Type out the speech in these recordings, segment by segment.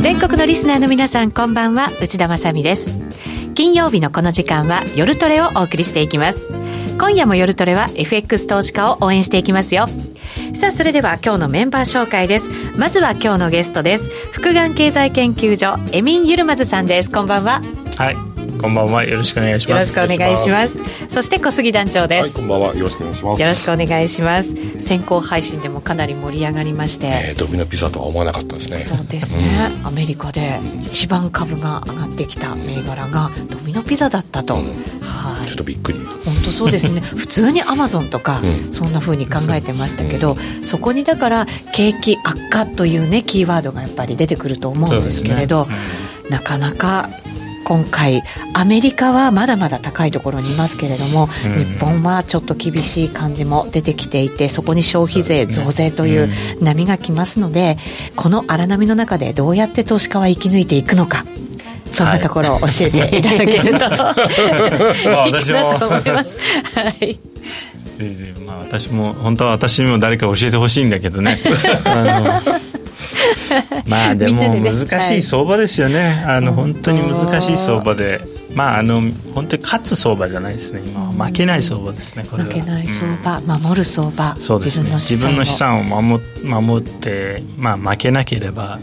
全国のリスナーの皆さんこんばんは。内田まさです。金曜日のこの時間は夜トレをお送りしていきます。今夜も夜トレは FX 投資家を応援していきますよ。さあそれでは今日のメンバー紹介です。まずは今日のゲストです。複眼経済研究所エミン・ユルマズさんです。こんばんは。はい。こんばんは。よろしくお願いします。よろしくお願いします。そして小杉団長です、はい、こんばんは。よろしくお願いします。よろしくお願いします。先行配信でもかなり盛り上がりまして、えー、ドミノピザとは思わなかったですね。そうですね、うん、アメリカで一番株が上がってきた銘柄がドミノピザだったと、うん、はい。ちょっとびっくり。本当そうですね。普通にアマゾンとか、うん、そんなふうに考えてましたけど、そこにだから景気悪化というねキーワードがやっぱり出てくると思うんですけれど、ね、なかなか今回アメリカはまだまだ高いところにいますけれども、うん、日本はちょっと厳しい感じも出てきていてそこに消費税増税という波が来ますので、うん、この荒波の中でどうやって投資家は生き抜いていくのかそんなところを教えていただけると、はい、いいかなと思います。はい。まあ、私も本当は私にも誰か教えてほしいんだけどね。あの まあでも難しい相場ですよね、あの本当に難しい相場で。まあ、あの本当に勝つ相場じゃないですね、今は負けない相場ですね、これは。負けない相場、うん、守る相場、そうですね、自分の資産を。守守って、まあ、負けなければ、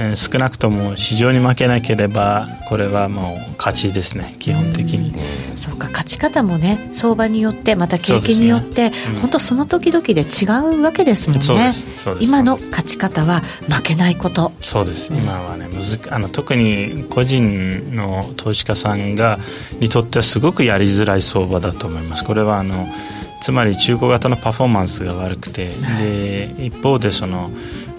えー、少なくとも市場に負けなければこれはもう勝ちですね基本的に、うそうか勝ち方もね相場によってまた景気によって、ね。うん、本当その時々で違うわけですもんね。今の勝ち方は負けないこと。そうです、今はねむずあの特に個人の投資家さんがにとってはすごくやりづらい相場だと思います。これはあのつまり中古型のパフォーマンスが悪くて、で一方でその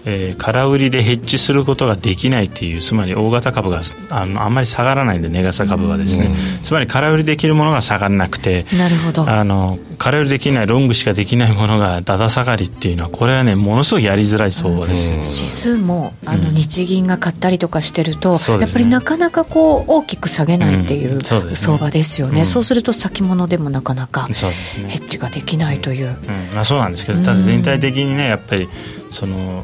えー、空売りでヘッジすることができないっていうつまり大型株があのあんまり下がらないんで値傘株はですね、うん、つまり空売りできるものが下がらなくてなるほど。あの空売りできないロングしかできないものがだだ下がりっていうのはこれはねものすごいやりづらい相場です、うん、指数もあの日銀が買ったりとかしてると、うん、やっぱりなかなかこう大きく下げないっていう相場ですよね、そうすると先物でもなかなかヘッジができないという、まあ、そうなんですけどただ全体的にねやっぱりその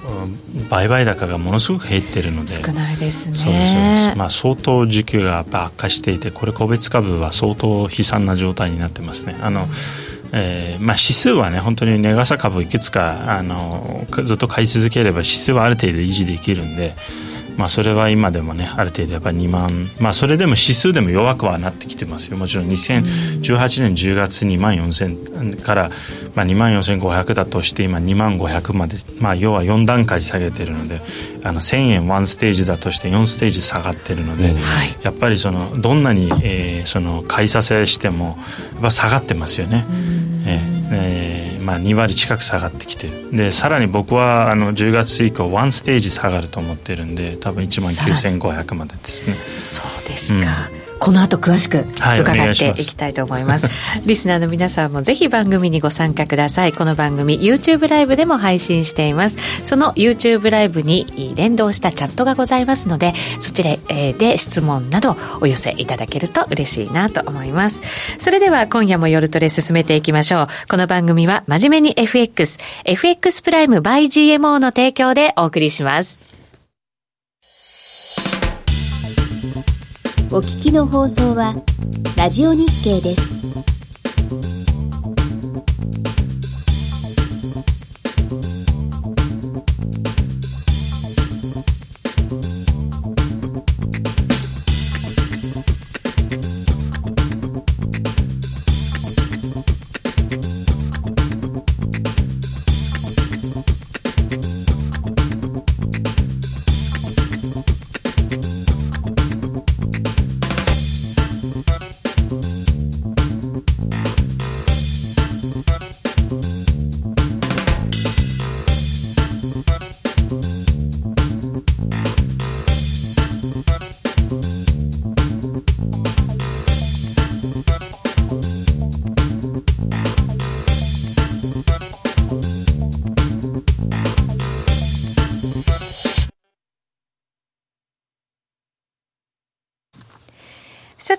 売買高がものすごく減っているので。少ないですね。そうですまあ、相当需給がやっぱ悪化していてこれ個別株は相当悲惨な状態になってますね。あの、えーまあ、指数はね本当に値傘株いくつかあのずっと買い続ければ指数はある程度維持できるんでまあ、それは今でもねある程度やっぱり2万、まあ、それでも指数でも弱くはなってきてますよ。もちろん2018年10月2万4000から、まあ、2万4500だとして今2万500まで、まあ、要は4段階下げてるのであの1000円1ステージだとして4ステージ下がってるので、やっぱりそのどんなに、えー、その買いさせしてもやっぱ下がってますよね。えーえーまあ、2割近く下がってきて。でさらに僕はあの10月以降ワンステージ下がると思ってるんで多分1万9500までですね。そうですか、うんこの後詳しく伺っていきたいと思います。はい、リスナーの皆さんもぜひ番組にご参加ください。この番組 YouTube ライブでも配信しています。その YouTube ライブに連動したチャットがございますのでそちらで質問などお寄せいただけると嬉しいなと思います。それでは今夜も夜トレ進めていきましょう。この番組は真面目に FX FX プライム by GMO の提供でお送りしますお聞きの放送はラジオ日経です。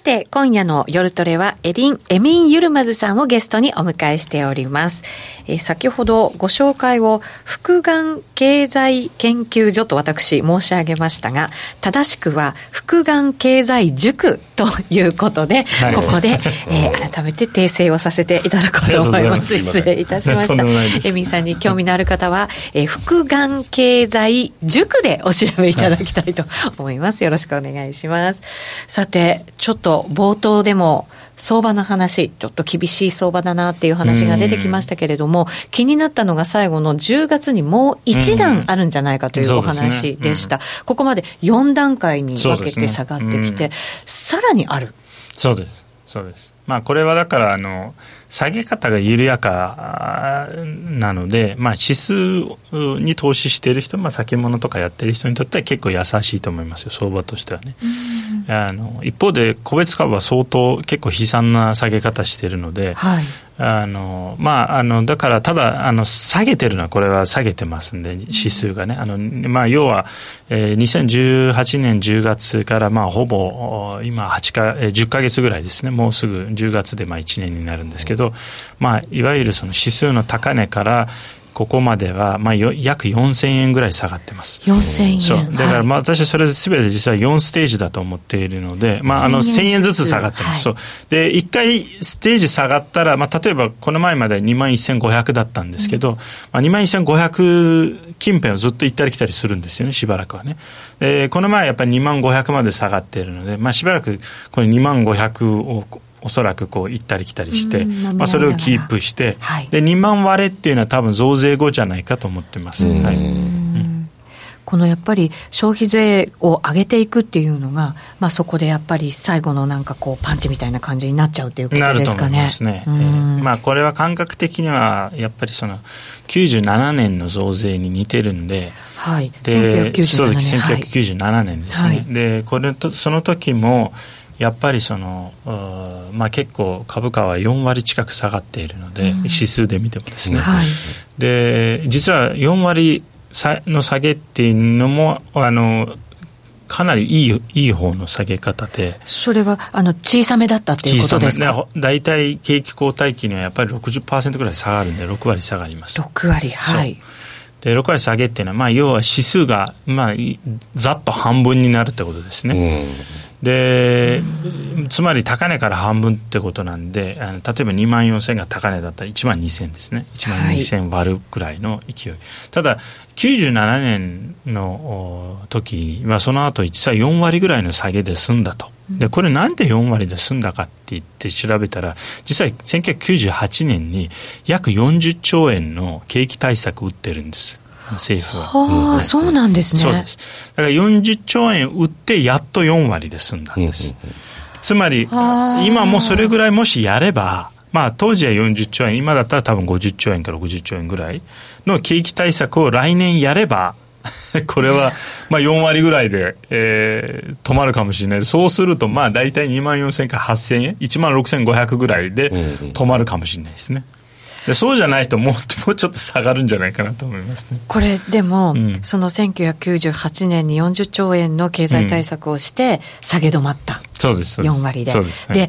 て、今夜の夜トレは、エリン、エミン・ユルマズさんをゲストにお迎えしております。えー、先ほどご紹介を、複眼経済研究所と私申し上げましたが、正しくは、複眼経済塾ということで、はい、ここで、えー、改めて訂正をさせていただこうと思います。失礼いたしました。エミンさんに興味のある方は、えー、複眼経済塾でお調べいただきたいと思います。よろしくお願いします。さて、ちょっと冒頭でも相場の話、ちょっと厳しい相場だなっていう話が出てきましたけれども、気になったのが最後の10月にもう一段あるんじゃないかというお話でした。ここまで4段階に分けて下がってきて、さらにある。そうです。そうです。まあ、これはだからあの下げ方が緩やかなので、まあ、指数に投資している人、まあ、先物とかやってる人にとっては結構優しいと思いますよ、相場としてはね。あの一方で、個別株は相当結構悲惨な下げ方しているので、はい、あのまあ、あのだからただあの下げてるのはこれは下げてますんで指数がね。あの、まあ、要は、えー、2018年10月からまあほぼ今8か10か月ぐらいですね。もうすぐ10月でまあ1年になるんですけど、まあ、いわゆるその指数の高値からここまでは、まあ、約4000円ぐらい下がってます。4000円そう。だから、まあ、私はそれすべて実は4ステージだと思っているので、まあ、あの、1000円ずつ下がってます。はい、そう。で、1回ステージ下がったら、まあ、例えば、この前まで2万1500だったんですけど、うん、まあ、2万1500近辺をずっと行ったり来たりするんですよね、しばらくはね。で、この前やっぱり2万500まで下がっているので、まあ、しばらくこの2万500をおそらくこう行ったり来たりして、まあ、それをキープして、はい、で2万割れっていうのは多分増税後じゃないかと思ってます。はい。このやっぱり消費税を上げていくっていうのが、まあ、そこでやっぱり最後のなんかこうパンチみたいな感じになっちゃうということですかね。ますね。えー、まあ、これは感覚的にはやっぱりその97年の増税に似てるんで、はい、で1997年ですね。はい、でこれとその時もやっぱりその、まあ、結構株価は4割近く下がっているので、うん、指数で見てもですね、はい、で実は4割の下げっていうのもあのかなりいいいい方の下げ方で。それはあの小さめだったっていうことですか？大体景気後退期にはやっぱり60%ぐらい下がるんで6割下がります6割はい。で6割下げっていうのは、まあ、要は指数が、まあ、ざっと半分になるってことですね、うんでつまり高値から半分ってことなんであの例えば2万4000が高値だったら1万2000ですね。1万2000割るくらいの勢い、はい、ただ97年の時はその後実は4割ぐらいの下げで済んだと。でこれなんで4割で済んだかって言って調べたら実は1998年に約40兆円の景気対策を打ってるんです政府は。はあ、そうなんですね。そうです。だから40兆円売ってやっと4割で済んだんです。つまり、今もそれぐらいもしやれば、まあ当時は40兆円、今だったら多分50兆円から60兆円ぐらいの景気対策を来年やれば、これはまあ4割ぐらいで、えー、止まるかもしれない。そうすると、まあ大体2万4000円から8000円、1万6500ぐらいで止まるかもしれないですね。でそうじゃないともうもうちょっと下がるんじゃないかなと思いますね。これでも、うん、その1998年に40兆円の経済対策をして下げ止まった、うん、そうです。4割で。で、はい。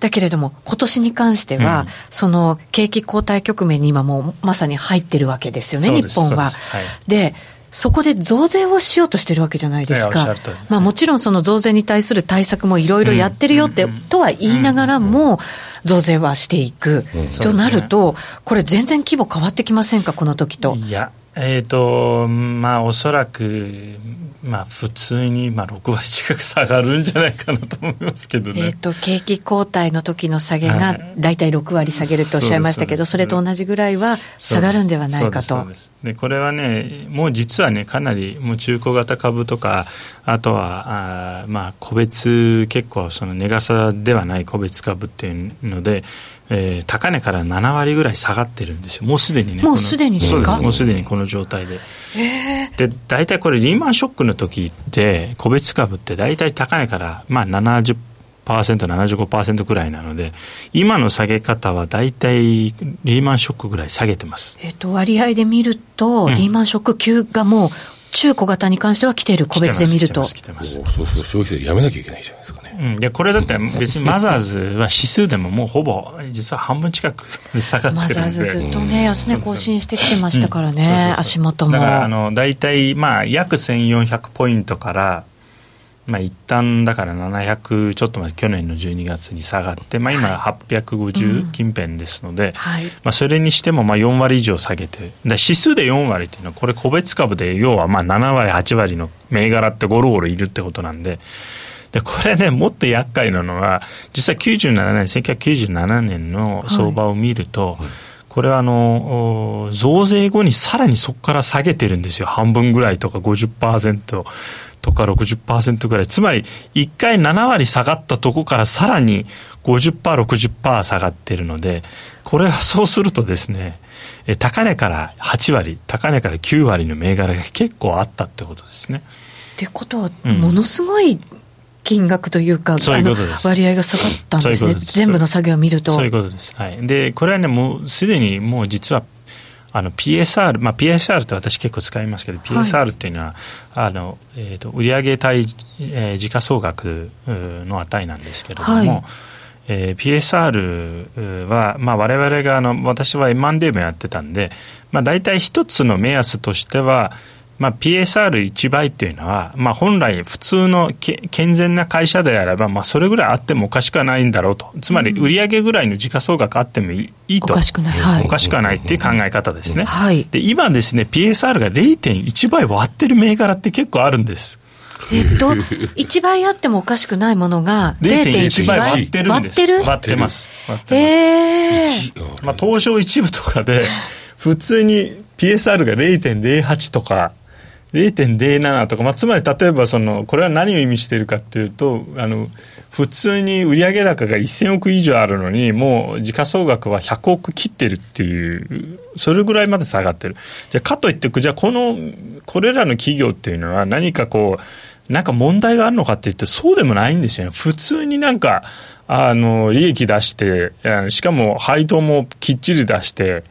だけれども、今年に関しては、うん、その景気後退局面に今もうまさに入ってるわけですよね、日本は。で、はいそこで増税をしようとしてるわけじゃないですか。まあもちろんその増税に対する対策もいろいろやってるよって、とは言いながらも、増税はしていく、となると、これ全然規模変わってきませんか、この時と。いや、えーとまあ、おそらく、まあ、普通に、まあ、6割近く下がるんじゃないかなと思いますけどね、えーと、景気後退の時の下げが大体6割下げるとおっしゃいましたけど、はい、それと同じぐらいは下がるんではないかと。でこれはね、もう実はね、かなりもう中古型株とか、あとはあ、まあ、個別、結構その値傘ではない個別株っていうので、えー、高値から7割ぐらい下がってるんですよ、もうすでにね、もうすでにですか？もうすでにこの状態で。で、大体これ、リーマンショックの時って、個別株って大体高値から、まあ70%、75%ぐらいなので、今の下げ方は大体リーマンショックぐらい下げてます。えっ、と、割合で見ると、うん、リーマンショック級がもう中小型に関しては来てる、個別で見ると。そうそう、消費税やめなきゃいけないじゃないですかね。うん、でこれだって別にマザーズは指数でももうほぼ実は半分近く下がってるんで。マザーズずっとね安値更新してきてましたからね、足元も。だからあの大体まあ約1400ポイントからまあ一旦だから700ちょっとまで去年の12月に下がって、まあ、今850近辺ですので、はい。はい、まあ、それにしてもまあ4割以上下げて指数で4割っていうのはこれ個別株で要はまあ7割8割の銘柄ってゴロゴロいるってことなんで。で、これね、もっと厄介なのは、実は97年、1997年の相場を見ると、はい。これはあの増税後にさらにそこから下げてるんですよ、半分ぐらいとか50%とか60%ぐらい、つまり1回7割下がったとこからさらに50%、60%下がってるので、これはそうするとですね、高値から8割、高値から9割の銘柄が結構あったってことですね。ってことは、ものすごい金額というか、ういう割合が下がったんですね、全部の作業を見ると。そういうことです。はい、で、これはね、もうすでにもう実は、あの PSR、まあ、PSR って私結構使いますけど、PSR っていうのは、はい、あのえーと、売上対、えー、時価総額の値なんですけれども、はい。えー、PSR は、まあ、我々があの私は M&A もやってたんで、まあ、大体一つの目安としては、まあ、PSR1 倍っていうのは、まあ、本来普通の健全な会社であれば、まあ、それぐらいあってもおかしくはないんだろうと。つまり、売上ぐらいの時価総額あってもいいと。おかしくない。はい、おかしくはないっていう考え方ですね。はい。で、今ですね、PSR が0.1倍割ってる銘柄って結構あるんです。えっと、1倍あってもおかしくないものが0.1倍割ってるんです。割ってる？割ってます。へえー。まあ、東証一部とかで、普通に PSR が0.08とか、0.07とか、まあ、つまり例えばそのこれは何を意味しているかというとあの普通に売上高が1000億以上あるのにもう時価総額は100億切ってるっていうそれぐらいまで下がってるじゃかといってじゃあこのこれらの企業っていうのは何かこうなんか問題があるのかって言ってそうでもないんですよね普通になんかあの利益出してしかも配当もきっちり出してっ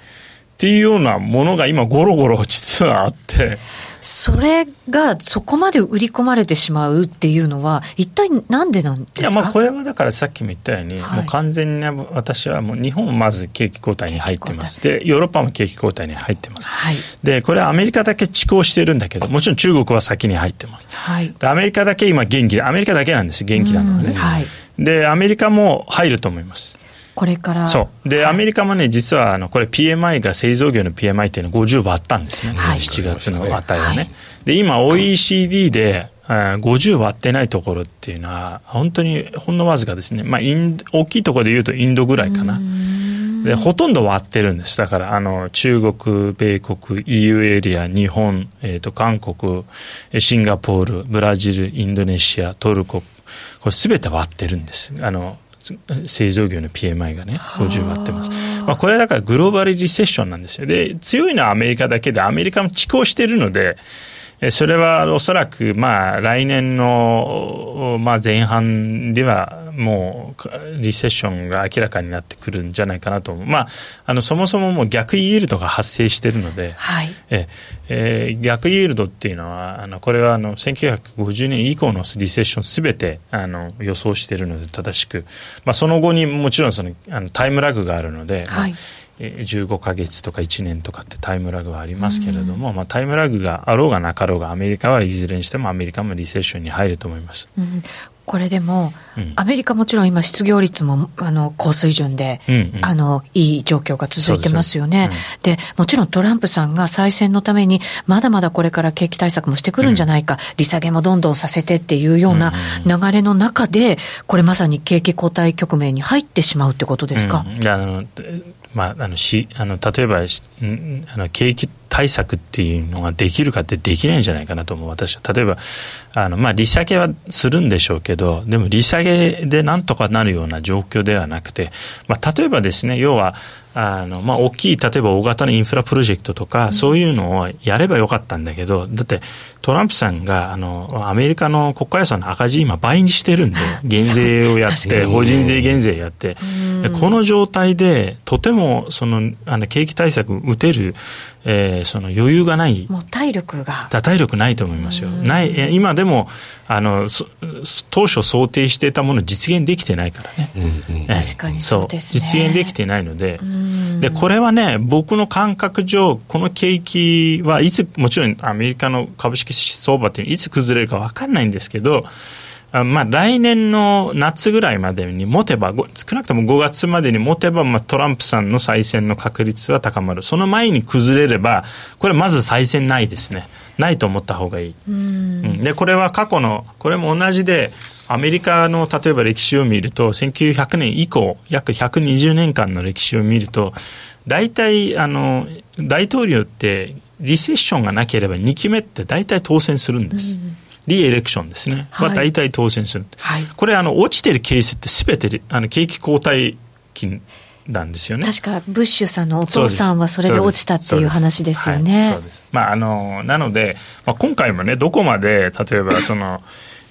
ていうようなものが今ゴロゴロ実はあって。それがそこまで売り込まれてしまうっていうのは、一体なんでなんですか？いやまあこれはだからさっきも言ったように、はい、もう完全に私はもう日本まず景気後退に入ってます、でヨーロッパも景気後退に入ってます、はい、でこれはアメリカだけ遅行してるんだけど、もちろん中国は先に入ってます、はい、アメリカだけ今、元気で、アメリカだけなんです、元気なのはね。はい、で、アメリカも入ると思います。これから。そう。で、はい、アメリカもね、実は、あの、これ PMI が製造業の PMI っていうの50割ったんですね。はい、7月の値はね。はい、で、今 OECD で、50割ってないところっていうのは、本当にほんのわずかですね。まあ、イン大きいところで言うとインドぐらいかな。で、ほとんど割ってるんです。だから、あの、中国、米国、EU エリア、日本、えっ、ー、と、韓国、シンガポール、ブラジル、インドネシア、トルコ、これすべて割ってるんです。あの、製造業の PMI がね、50割ってます。まあ、これはだからグローバルリセッションなんですよ。で、強いのはアメリカだけで、アメリカも遅行してるので、それはおそらく、まあ、来年の、まあ、前半では、もう、リセッションが明らかになってくるんじゃないかなと思う。まあ、あの、そもそももう逆イールドが発生しているので、はい、ええー、逆イールドっていうのは、あの、これは、あの、1950年以降のリセッションすべて、あの、予想しているので、正しく、まあ、その後にもちろん、その、あの、タイムラグがあるので、はい、まあ15か月とか1年とかってタイムラグはありますけれども、うん、まあ、タイムラグがあろうがなかろうがアメリカはいずれにしてもアメリカもリセッションに入ると思います、うん、これでも、うん、アメリカもちろん今失業率もあの高水準で、うんうん、あのいい状況が続いてますよね。で,、もちろんトランプさんが再選のためにまだまだこれから景気対策もしてくるんじゃないか、利下げもどんどんさせてっていうような流れの中でこれまさに景気後退局面に入ってしまうってことですか、あのまあ、あのしあの例えばあの景気対策っていうのができるかってできないんじゃないかなと思う私は。例えばあの、まあ、利下げはするんでしょうけどでも利下げでなんとかなるような状況ではなくて、まあ、例えばですね要はあの、まあ、大きい、例えば大型のインフラプロジェクトとか、そういうのをやればよかったんだけど、だってトランプさんが、あの、アメリカの国家予算の赤字今倍にしてるんで、減税をやって、法人税減税やって、この状態で、とても、その、あの、景気対策打てる、えー、その余裕がない。もう体力が。体力ないと思いますよ。ない、今でも、あの、当初想定していたもの実現できてないからね。うんうん、確かにそうですね。実現できてないので、で、これはね、僕の感覚上、この景気はいつ、もちろんアメリカの株式相場っていつ崩れるか分かんないんですけど、まあ、来年の夏ぐらいまでに持てば、少なくとも5月までに持てば、まあ、トランプさんの再選の確率は高まる。その前に崩れれば、これまず再選ないですね。ないと思った方がいい。うん、で、これは過去の、これも同じで、アメリカの例えば歴史を見ると、1900年以降、約120年間の歴史を見ると、大体、あの、大統領って、リセッションがなければ2期目って大体当選するんです。うんリエレクションですね、はい、大体当選する、はい、これあの、落ちてるケースってすべてあの景気後退期なんですよね。確かブッシュさんのお父さんはそれで落ちたっていう話ですよね。まあ、あのなので、まあ、今回もね、どこまで例えばその、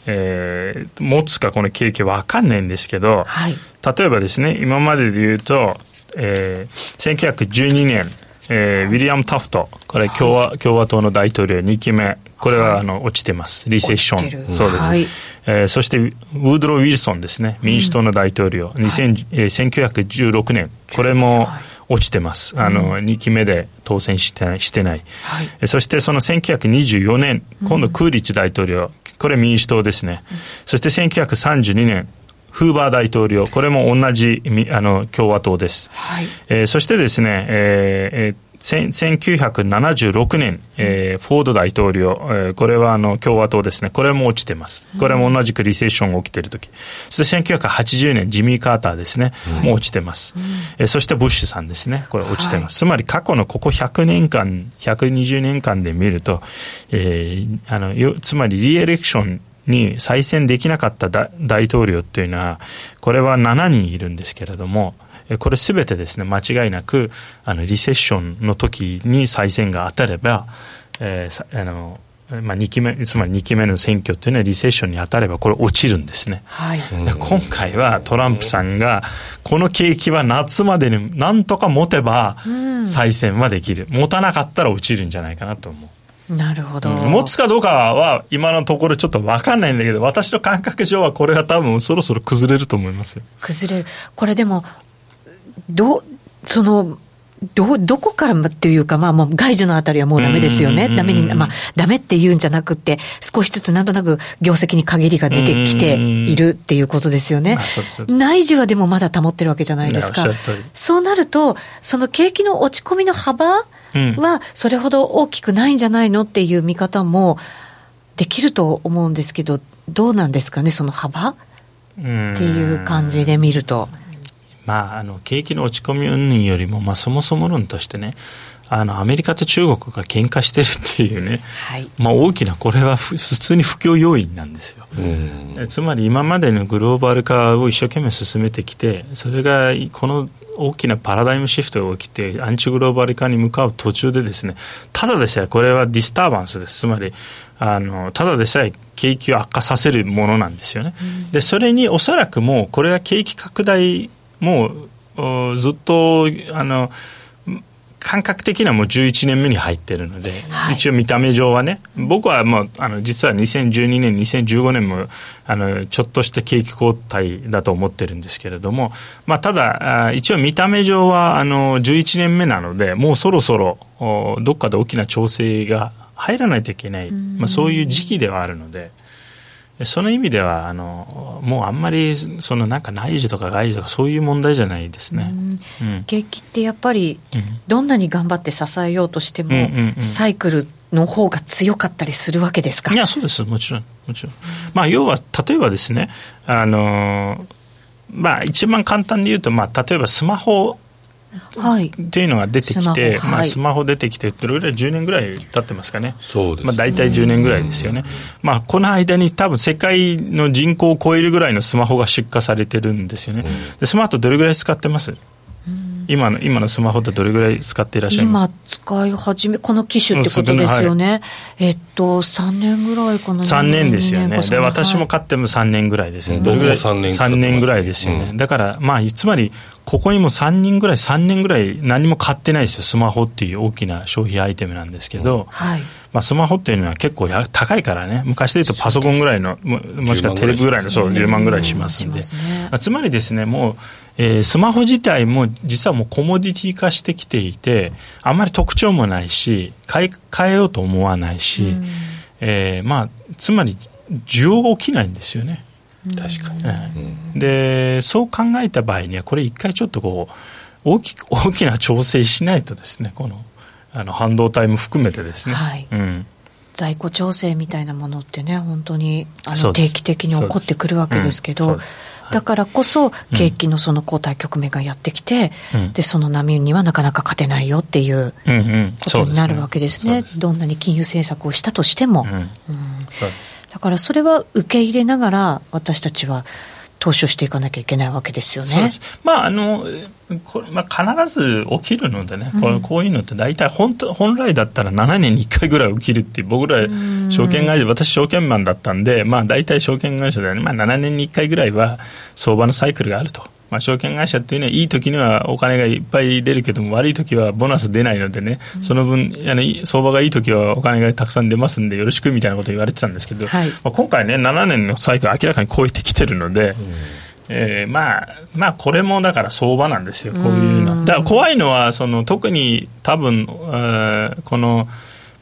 えー、持つかこの景気わかんないんですけど、はい、例えばですね、今までで言うと、えー、1912年、えー、ウィリアム・タフト、これ共和、はい、共和党の大統領2期目、これはあの落ちてます。リセッション。そうです。はい、えー、そして、ウードロー・ウィルソンですね。民主党の大統領。うん、えー、1916年。これも落ちてます。あの、2期目で当選してしてない。はい、そしてその1924年、今度クーリッチ大統領。これ民主党ですね。そして1932年、フーバー大統領、これも同じあの共和党です。はい、えー、そしてですね、えー、1976年、えー、フォード大統領、えー、これはあの共和党ですね、これも落ちてます。これも同じくリセッションが起きているとき。そして1980年、ジミー・カーターですね、もう落ちてます。えー、そしてブッシュさんですね、これ落ちてます。はい、つまり過去のここ100年間、120年間で見ると、えー、あのよつまりリエレクションに再選できなかった大統領っていうのは、これは7人いるんですけれども、これすべてですね、間違いなく、あの、リセッションの時に再選が当たれば、えー、あの、まあ、2期目、つまり2期目の選挙っていうのはリセッションに当たればこれ落ちるんですね。はい、今回はトランプさんが、この景気は夏までになんとか持てば再選はできる。持たなかったら落ちるんじゃないかなと思う。なるほど、うん、持つかどうかは今のところちょっと分かんないんだけど私の感覚上はこれは多分そろそろ崩れると思いますよ。崩れる。これでもど、その、ど、どこからっていうか、まあもう外需のあたりはもうダメですよね。ダメに、まあダメって言うんじゃなくて、少しずつなんとなく業績に限りが出てきているっていうことですよね。内需はでもまだ保ってるわけじゃないですか。そうなると、その景気の落ち込みの幅はそれほど大きくないんじゃないのっていう見方もできると思うんですけど、どうなんですかね、その幅？っていう感じで見ると。まあ、あの景気の落ち込み云々よりも、まあ、そもそも論としてねあのアメリカと中国が喧嘩してるっていうね、はい、まあ、大きなこれは普通に不況要因なんですよ、つまり今までのグローバル化を一生懸命進めてきてそれがこの大きなパラダイムシフトが起きてアンチグローバル化に向かう途中でですねただでさえこれはディスターバンスです。つまりあのただでさえ景気を悪化させるものなんですよね、うん、でそれにおそらくもうこれは景気拡大もうずっとあの感覚的にはもう11年目に入ってるので、はい、一応見た目上はね、僕はもうあの実は2012年、2015年もあのちょっとした景気後退だと思ってるんですけれども、まあ、ただ、一応見た目上はあの11年目なので、もうそろそろどっかで大きな調整が入らないといけない、まあ、そういう時期ではあるので。その意味ではあのもうあんまりそのなんか内需とか外需とかそういう問題じゃないですね、うん、景気ってやっぱりどんなに頑張って支えようとしても、サイクルの方が強かったりするわけですか？いやそうです。もちろん。もちろん、まあ、要は例えばですねあのまあ一番簡単で言うと、まあ、例えばスマホはい、っていうのが出てきて、スマ,、まあ、スマホ出てきて、どれぐらい、10年ぐらい経ってますかね、そうです、まあ、大体10年ぐらいですよね、まあ、この間に多分世界の人口を超えるぐらいのスマホが出荷されてるんですよね、でスマート、どれぐらい使ってます？今の今のスマホってどれぐらい使っていらっしゃいます？今使い始めこの機種ってことですよね、はい、えっと3年ぐらいかな？3年ですよね。で私も買っても3年ぐらいですよね、どれぐらい？3年 ,3 年ぐらいですよね、うん、だからまあつまりここにも3人ぐらい3年ぐらい何も買ってないですよ。スマホっていう大きな消費アイテムなんですけど、うん、はいまあ、スマホっていうのは結構や高いからね、昔で言うとパソコンぐらいの、ももしくはテレビぐらいの、そう、10万ぐらいしますんで、まあ、つまりですね、もう、えー、スマホ自体も実はもうコモディティ化してきていて、あんまり特徴もないし、買い替えようと思わないし、うん、えー、まあ、つまり需要が起きないんですよね。確かに、うん、でそう考えた場合にはこれ一回ちょっとこう大き大きな調整しないとですねこのあの半導体も含めてですね、はい。うん、在庫調整みたいなものってね本当にあの定期的に起こってくるわけですけど、だからこそ景気のその後退局面がやってきて、うん、でその波にはなかなか勝てないよっていうことになるわけですね,、どんなに金融政策をしたとしても、うん。だからそれは受け入れながら私たちは投資をしていかなきゃいけないわけですよね。まああのこれまあ、必ず起きるのでね、こうこういうのって大体本当本来だったら7年に1回ぐらい起きるっていう僕ら証券会社私証券マンだったんで、まあ、大体証券会社で、ね、まあ、7年に1回ぐらいは相場のサイクルがあると。まあ、証券会社っていうのは、いい時にはお金がいっぱい出るけども、悪い時はボーナス出ないのでね、その分、あの相場がいい時はお金がたくさん出ますんで、よろしくみたいなこと言われてたんですけど、はい、まあ、今回ね、7年のサイクル明らかに超えてきてるので、うん。えー、まあ、まあ、これもだから相場なんですよ、こういうの。は。だから怖いのは、その特に多分、えー、この、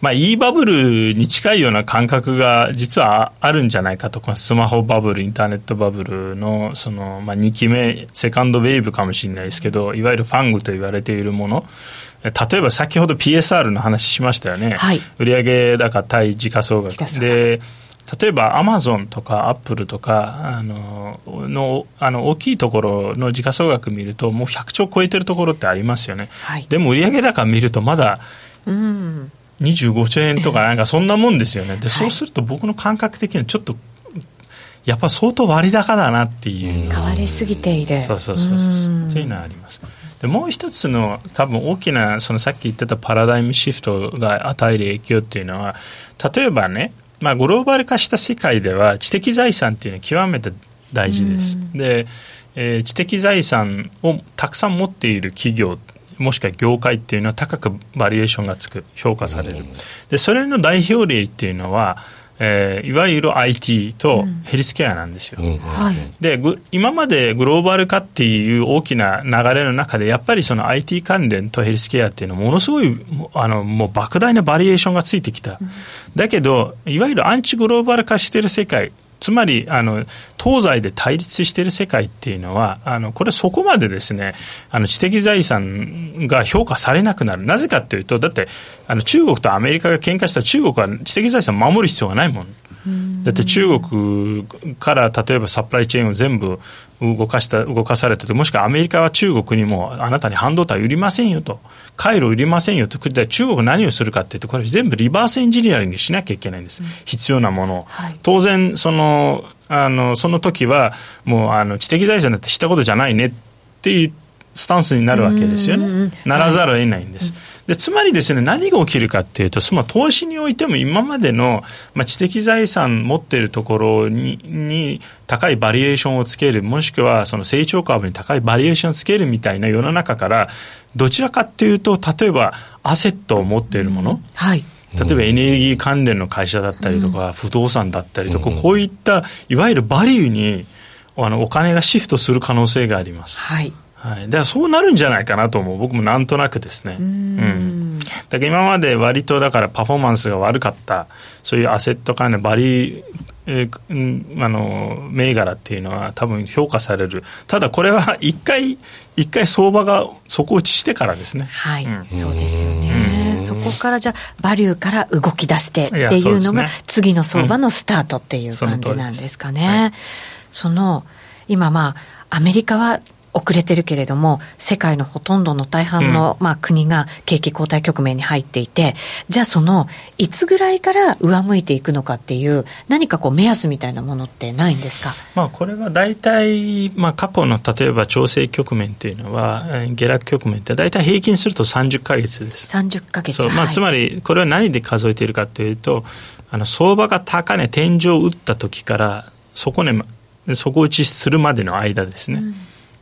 まあ、e バブルに近いような感覚が実はあるんじゃないかと、このスマホバブル、インターネットバブルのその、まあ、2期目、セカンドウェーブかもしれないですけど、いわゆるファングと言われているもの、例えば先ほど PSR の話しましたよね、はい、売上高対時価総額。で例えばアマゾンとかアップルとかあののあの大きいところの時価総額見るともう100兆超えてるところってありますよね、はい、でも売上高見るとまだ、うん25兆円とかなんかそんなもんですよね。で、そうすると僕の感覚的にはちょっと、やっぱ相当割高だなっていう。変わりすぎている。そうそうそうそう。っていうのはあります。でもう一つの多分大きなそのさっき言ってたパラダイムシフトが与える影響っていうのは例えばね、まあ、グローバル化した世界では知的財産っていうのは極めて大事です。で、えー、知的財産をたくさん持っている企業もしくは業界っていうのは高くバリエーションがつく評価される、でそれの代表例っていうのはえー、いわゆる IT とヘルスケアなんですよ、うんで今までグローバル化っていう大きな流れの中でやっぱりその IT 関連とヘルスケアっていうのはものすごいあのもう莫大なバリエーションがついてきた、うん、だけどいわゆるアンチグローバル化している世界つまりあの東西で対立している世界っていうのはあのこれそこまでですねあの知的財産が評価されなくなる。なぜかというとだってあの中国とアメリカが喧嘩したら中国は知的財産を守る必要がないもん。だって中国から例えばサプライチェーンを全部動かした動かされててもしくはアメリカは中国にもあなたに半導体売りませんよと。回路売りませんよと。中国何をするかっていうとこれ全部リバースエンジニアリングしなきゃいけないんです、うん、必要なもの。を、はい、当然そのあのその時はもうあの知的財産だって知ったことじゃないねっていうスタンスになるわけですよね。ならざるを得ないんです、はいでつまりですね、何が起きるかっていうと、その投資においても今までの、まあ、知的財産持っているところにに高いバリエーションをつける、もしくはその成長株に高いバリエーションをつけるみたいな世の中から、どちらかっていうと、例えばアセットを持っているもの、うん、はい。例えばエネルギー関連の会社だったりとか、不動産だったりとか、こういったいわゆるバリューにあのお金がシフトする可能性があります。はいはい、だからそうなるんじゃないかなと思う。僕もなんとなくですね。うん。うん。だから今まで割とだからパフォーマンスが悪かった。そういうアセット関連バリえー、あの銘柄っていうのは多分評価される。ただこれは 一回一回相場が底打ちしてからですね。はい、うん、そうですよね。そこからじゃあバリューから動き出してっていうのが次の相場のスタートっていう感じなんですかね、その今まあアメリカは遅れてるけれども、世界のほとんどの大半の、まあ、国が景気後退局面に入っていて、じゃあその、いつぐらいから上向いていくのかっていう、何かこう目安みたいなものってないんですか、まあ、これは大体、まあ、過去の例えば調整局面というのは、下落局面って大体平均すると30か月です。30か月。まあ、つまり、これは何で数えているかというと、あの相場が高値、天井を打った時から、底値、底打ちするまでの間ですね。うん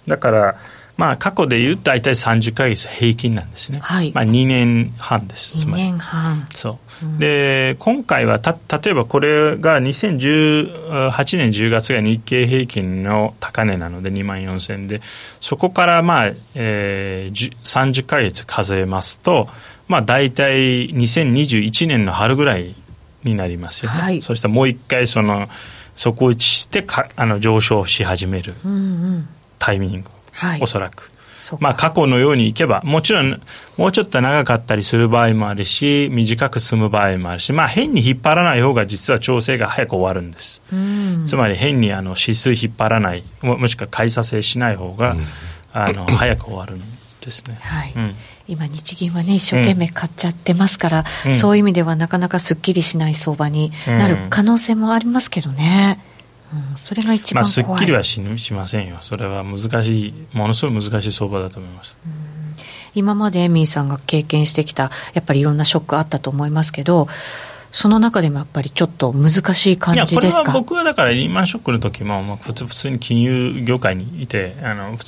だから、まあ、過去でいうと大体30か月平均なんですね、はい、まあ、2年半です、つまり。2年半。そう、うん、で今回はた例えばこれが2018年10月が日経平均の高値なので2万4000で、そこからまあ、えー、30か月数えますと、まあ、大体2021年の春ぐらいになりますよね。はい、そしてもう一回その底打ちしてかあの上昇し始める。うんうんタイミング、はい、おそらく。まあ、過去のようにいけば、もちろん、もうちょっと長かったりする場合もあるし、短く進む場合もあるし、まあ、変に引っ張らない方が実は調整が早く終わるんです。つまり、変にあの指数引っ張らない、ももしくは買いさせしない方が、あの 早く終わるんですね。はい、うん。今、日銀はね、一生懸命買っちゃってますから、うん、そういう意味ではなかなかすっきりしない相場になる可能性もありますけどね。うんうん、それが一番まあ、すっきりはししませんよ、それは難しい、ものすごい難しい相場だと思います。今までエミーさんが経験してきた、やっぱりいろんなショックあったと思いますけど、その中でもやっぱりちょっと難しい感じですか？いや、これは僕はだからリーマンショックの時も、まあ、普通普通に金融業界にいて、あの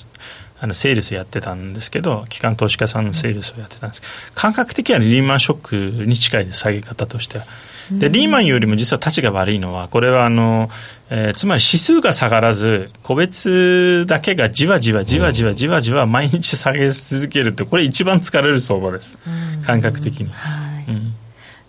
あのセールスやってたんですけど、機関投資家さんのセールスをやってたんです、感覚的にはリーマンショックに近いです、下げ方としては。でリーマンよりも実は立ちが悪いのは、これはあの、えー、つまり指数が下がらず、個別だけがじわじわじわじわじわじわ毎日下げ続けるって、これ一番疲れる相場です、感覚的に。はい。うん。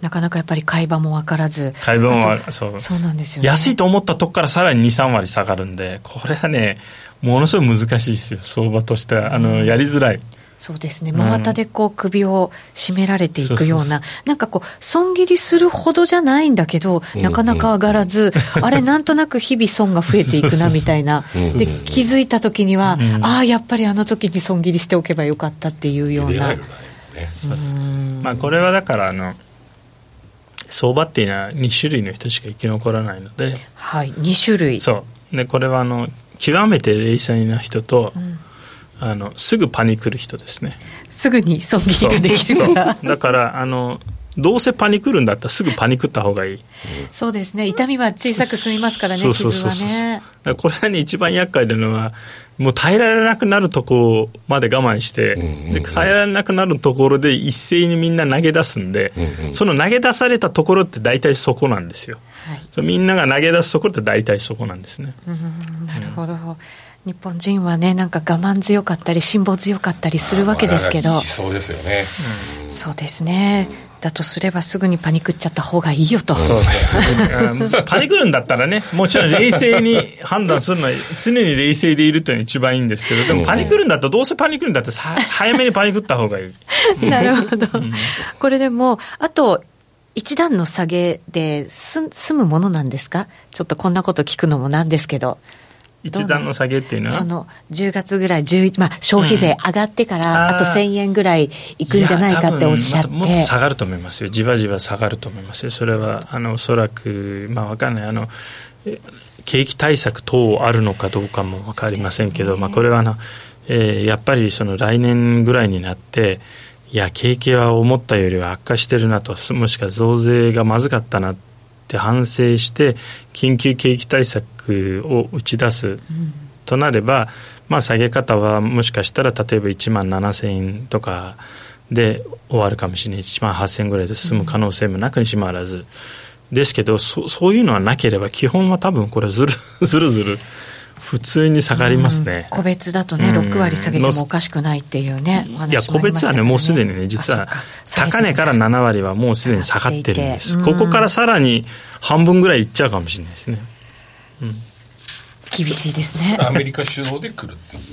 なかなかやっぱり買い場も分からず、買い場もそう。そうなんですよ、ね、安いと思ったとこからさらに2、3割下がるんで、これはね、ものすごい難しいですよ、相場としては、あのやりづらい。そうですね。真綿でこう首を絞められていくような、なんかこう、損切りするほどじゃないんだけど、なかなか上がらず、あれ、なんとなく日々損が増えていくなみたいな、で気づいたときには、ああ、やっぱりあの時に損切りしておけばよかったっていうような。まあ、これはだからあの相場っていうのは2種類の人しか生き残らないので、はい、2種類そうでこれはあの極めて冷静な人と、うんあのすぐパニクる人ですね。すぐに損切りができるか。らだからあのどうせパニクるんだったらすぐパニクった方がいい。そうですね。痛みは小さく済みますからね傷はね。これはね一番厄介なのはもう耐えられなくなるとこまで我慢して、で耐えられなくなるところで一斉にみんな投げ出すんで、その投げ出されたところって大体そこなんですよ、はい、みんなが投げ出すところって大体そこなんですね、なるほど、うん日本人はねなんか我慢強かったり辛抱強かったりするわけですけど。そうですよね、うん、そうですね。だとすればすぐにパニクっちゃった方がいいよと。そうそう パニクるんだったらねもちろん冷静に判断するのは常に冷静でいるというのが一番いいんですけどでもパニクるんだったらどうせパニクるんだったら早めにパニクった方がいい。なるほど、これでもあと一段の下げで済むものなんですか？ちょっとこんなこと聞くのもなんですけど一段の下げっていうのは？その10月ぐらい、まあ、消費税上がってから、あと1000円ぐらいいくんじゃないかっておっしゃって、もっと下がると思いますよ、じわじわ下がると思いますよ、それはあのおそらく、まあ、分かんない。あの景気対策等あるのかどうかも分かりませんけど、ね、まあ、これはあの、えー、やっぱりその来年ぐらいになって、いや、景気は思ったよりは悪化してるなと、もしくは増税がまずかったなって反省して、緊急景気対策を打ち出すとなれば、まあ、下げ方はもしかしたら例えば1万7000円とかで終わるかもしれない1万8000円ぐらいで進む可能性もなくにしもあらず、ですけどそそういうのはなければ基本は多分これ ずるずるずる普通に下がりますね、個別だとね、6割下げてもおかしくないっていうね、いや、個別はね、もうすでにね、実は高値から7割はもうすでに下がってるんです、ここからさらに半分ぐらいいっちゃうかもしれないですね。厳しいですね。アメリカ主導で来るっていう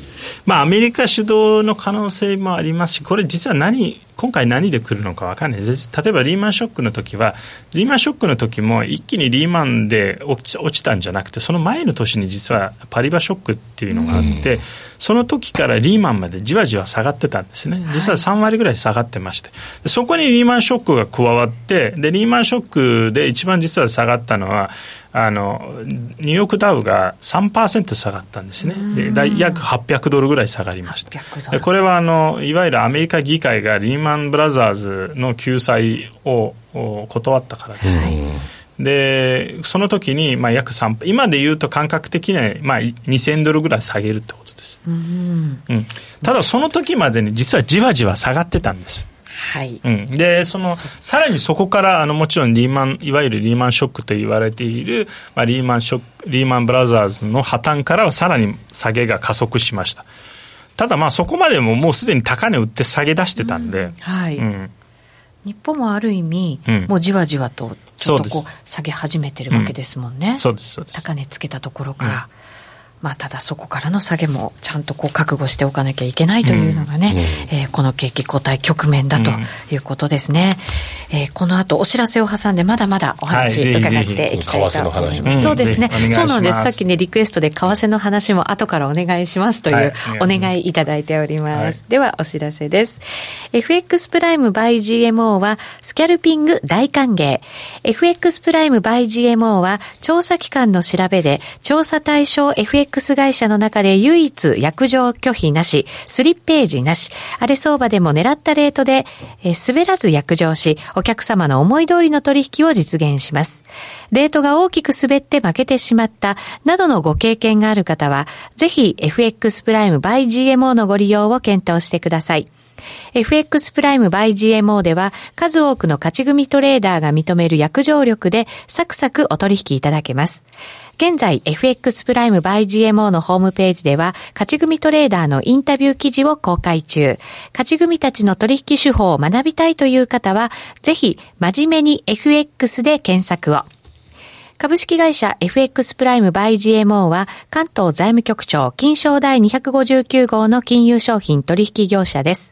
まあアメリカ主導の可能性もありますしこれ実は何今回何で来るのか分かんない例えばリーマンショックの時はリーマンショックの時も一気にリーマンで落ち落ちたんじゃなくてその前の年に実はパリバショックっていうのがあって、うん、その時からリーマンまでじわじわ下がってたんですね。実は3割ぐらい下がってまして、そこにリーマンショックが加わってでリーマンショックで一番実は下がったのはあのニューヨークダウが3%下がったんですね、で約800ドルぐらい下がりました。これはあのいわゆるアメリカ議会がリーマンブラザーズの救済を断ったからですね。でその時にまあ約3今でいうと感覚的にはまあ2000ドルぐらい下げるってことです、うん、うん、ただその時までに実はじわじわ下がってたんですはい、うん、でそのさらにそこからあのもちろんリーマンいわゆるリーマンショックと言われている、まあ、リーマンショックリーマンブラザーズの破綻からはさらに下げが加速しました。ただまあそこまでももうすでに高値売って下げ出してたんで、うん、はい、うん、日本もある意味、うん、もうじわじわとちょっとこう下げ始めてるわけですもんね、そうですそうです。高値つけたところから、まあ、ただそこからの下げもちゃんとこう覚悟しておかなきゃいけないというのがね、うん、えー、この景気後退局面だということですね。うん、えー、この後お知らせを挟んでまだまだお話伺っていきたいと思います。はい、そうですね。そうなんです。さっきね、リクエストで為替の話も後からお願いしますというお願いいただいております。はい、ではお知らせです。FX プライム by GMO はスキャルピング大歓迎。FX プライム by GMO は調査機関の調べで調査対象 FX FX 会社の中で唯一約定拒否なし、スリッページなし、荒れ相場でも狙ったレートで、え、滑らず約定し、お客様の思い通りの取引を実現します。レートが大きく滑って負けてしまった、などのご経験がある方は、ぜひ FX プライム by GMO のご利用を検討してください。FX プライム by GMO では数多くの勝ち組トレーダーが認める約定力でサクサクお取引いただけます。現在 FX プライム by GMO のホームページでは勝ち組トレーダーのインタビュー記事を公開中。勝ち組たちの取引手法を学びたいという方はぜひ真面目に FX で検索を。株式会社 FX プライムバイ GMO は関東財務局長金賞第259号の金融商品取引業者です。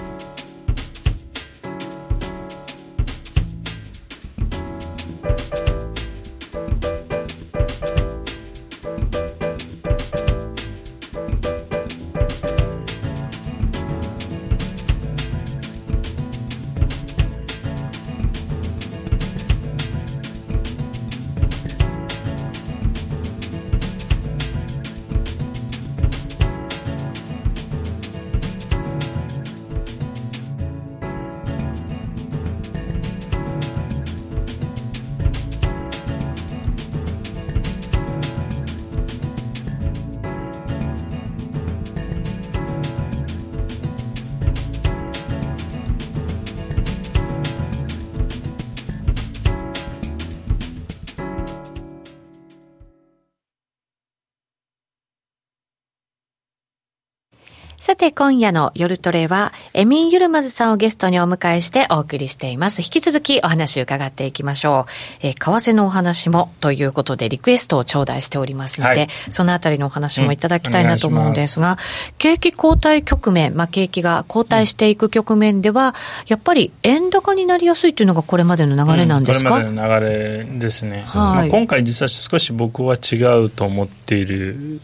て、今夜の夜トレは、エミン・ユルマズさんをゲストにお迎えしてお送りしています。引き続きお話を伺っていきましょう。えー、為替のお話もということでリクエストを頂戴しておりますので、はい、そのあたりのお話もいただきたいなと思うんですが、うん、景気後退局面、まあ、景気が後退していく局面では、やっぱり円高になりやすいというのがこれまでの流れなんですか、うん、これまでの流れですね。はい、まあ、今回実は少し僕は違うと思っている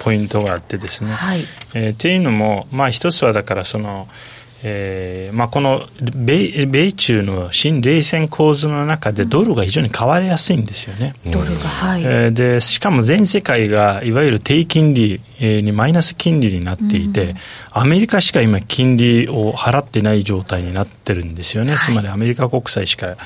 ポイントがあってですね。はい、えー、っていうのもも、まあ、一つはだからその、えーまあ、この米米中の新冷戦構図の中でドルが非常に買われやすいんですよね。ドルが、はい、えー、でしかも全世界がいわゆる低金利にマイナス金利になっていて、うん、アメリカしか今金利を払ってない状態になってるんですよね、はい、つまりアメリカ国債しか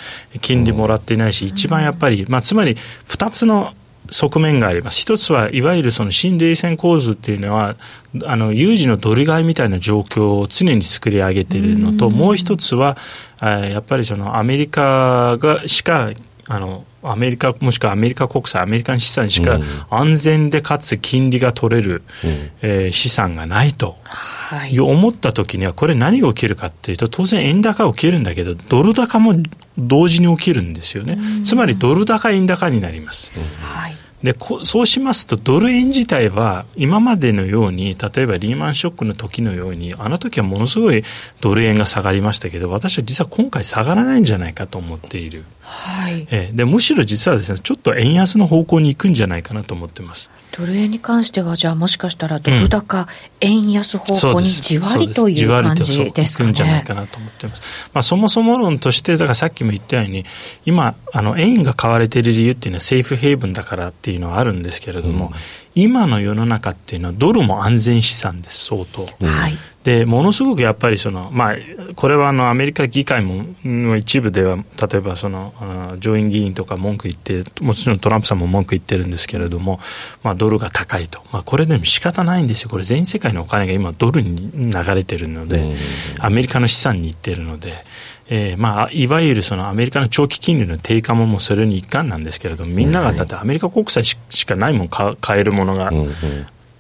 金利もらっていないし、一番やっぱり、まあ、つまり2つの側面があります。一つはいわゆるその新冷戦構図っていうのは、あの、有事のドル買いみたいな状況を常に作り上げているのと、もう一つは、やっぱりそのアメリカがしか、あの、アメリカ、もしくはアメリカ国債、アメリカの資産しか安全でかつ金利が取れる、うん、えー、資産がないと。はい、思った時には、これ何が起きるかっていうと、当然円高起きるんだけど、ドル高も同時に起きるんですよね。つまりドル高円高になります。はい。でそうしますと、ドル円自体は今までのように、例えばリーマンショックの時のように、あの時はものすごいドル円が下がりましたけど、私は実は今回下がらないんじゃないかと思っている。はい、えでむしろ実はですね、ちょっと円安の方向に行くんじゃないかなと思ってます。ドル円に関しては、じゃあもしかしたらドル高、うん、円安方向にじわりという感じですかね。いくんじゃないかなと思ってます。まあ、そもそも論として、だからさっきも言ったように、今、あの円が買われている理由っていうのは、セーフヘイブンだからっていうのはあるんですけれども、うん、今の世の中っていうのは、ドルも安全資産です、相当。はい、でものすごくやっぱりその、まあ、これはあのアメリカ議会もの一部では、例えばその上院議員とか文句言って、もちろんトランプさんも文句言ってるんですけれども、まあ、ドルが高いと、まあ、これでも仕方ないんですよ、これ、全世界のお金が今、ドルに流れてるので、アメリカの資産に行ってるので。えーまあ、いわゆるそのアメリカの長期金利の低下ももうそれに一環なんですけれども、みんながだってアメリカ国債しかないもん買えるものが。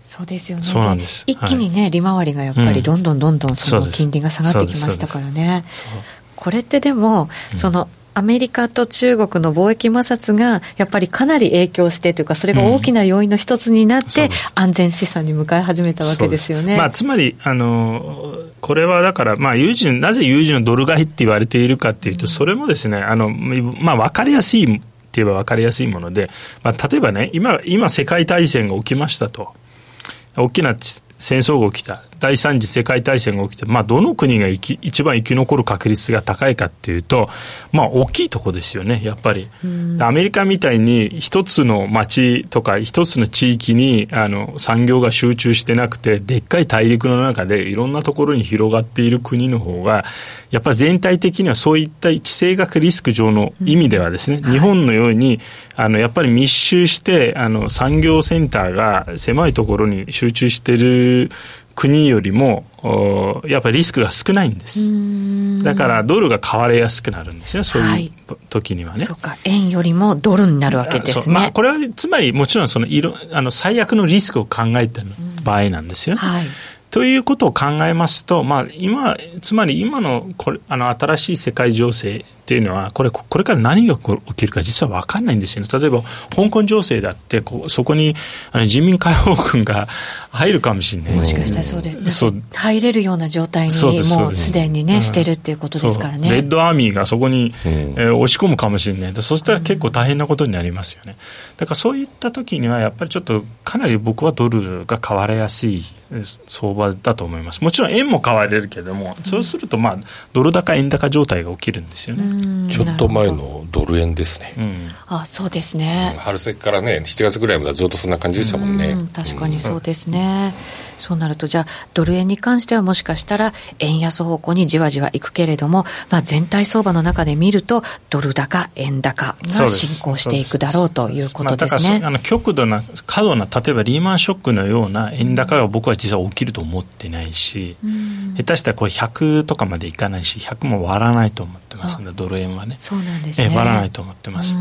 そうですよね。そうなんです。一気にね、はい、利回りがやっぱりどんどんどんどんその金利が下がってきましたからね。これってでも、その、アメリカと中国の貿易摩擦がやっぱりかなり影響してというか、それが大きな要因の一つになって、安全資産に向かい始めたわけですよね。まあ、つまりあの、これはだから、まあ、有事なぜ有事のドル買いって言われているかっていうと、それもですね、あのまあ、分かりやすいって言えば分かりやすいもので、まあ、例えばね、今、今世界大戦が起きましたと。大きな戦争が起きた、第三次世界大戦が起きて、まあ、どの国が一番生き残る確率が高いかっていうと、まあ、大きいとこですよね、やっぱり。アメリカみたいに一つの町とか一つの地域にあの産業が集中してなくて、でっかい大陸の中でいろんなところに広がっている国の方が、やっぱり全体的にはそういった地政学リスク上の意味ではですね、日本のように、あの、やっぱり密集して、あの、産業センターが狭いところに集中してる国よりも、やっぱりリスクが少ないんです。だからドルが買われやすくなるんですよ、そういう時にはね。はい、そうか、円よりもドルになるわけですね。まあ、これはつまりもちろんそのいろあの最悪のリスクを考えてる場合なんですよ。はいということを考えますと、まあ、今、つまり今のこれあの新しい世界情勢っていうのは、これ、これから何が起きるか実は分かんないんですよね。例えば、香港情勢だって、こそこにあの人民解放軍が入るかもしれない。もしかしたらそうです。そう入れるような状態にもうすでにね、してるっていうことですからね。レッドアーミーがそこに、えー、押し込むかもしれない。そしたら結構大変なことになりますよね。だからそういった時には、やっぱりちょっとかなり僕はドルが買われやすい相場だと思います。もちろん円も買われるけれども、そうすると、まあ、ドル高円高状態が起きるんですよね。ちょっと前のドル円ですね、うん、あそうですね、うん、春先からね7月ぐらいまでずっとそんな感じでしたもんね、うん、確かにそうですね、そうなるとじゃあドル円に関してはもしかしたら円安方向にじわじわいくけれども、まあ、全体相場の中で見るとドル高円高が進行していくだろうということですね、まあ、あの極度な過度な例えばリーマンショックのような円高が僕は実は起きると思ってないし、下手したらこれ100とかまでいかないし100も割らないと思ってますのでドル円はね。そうなんですね、割らないと思ってます、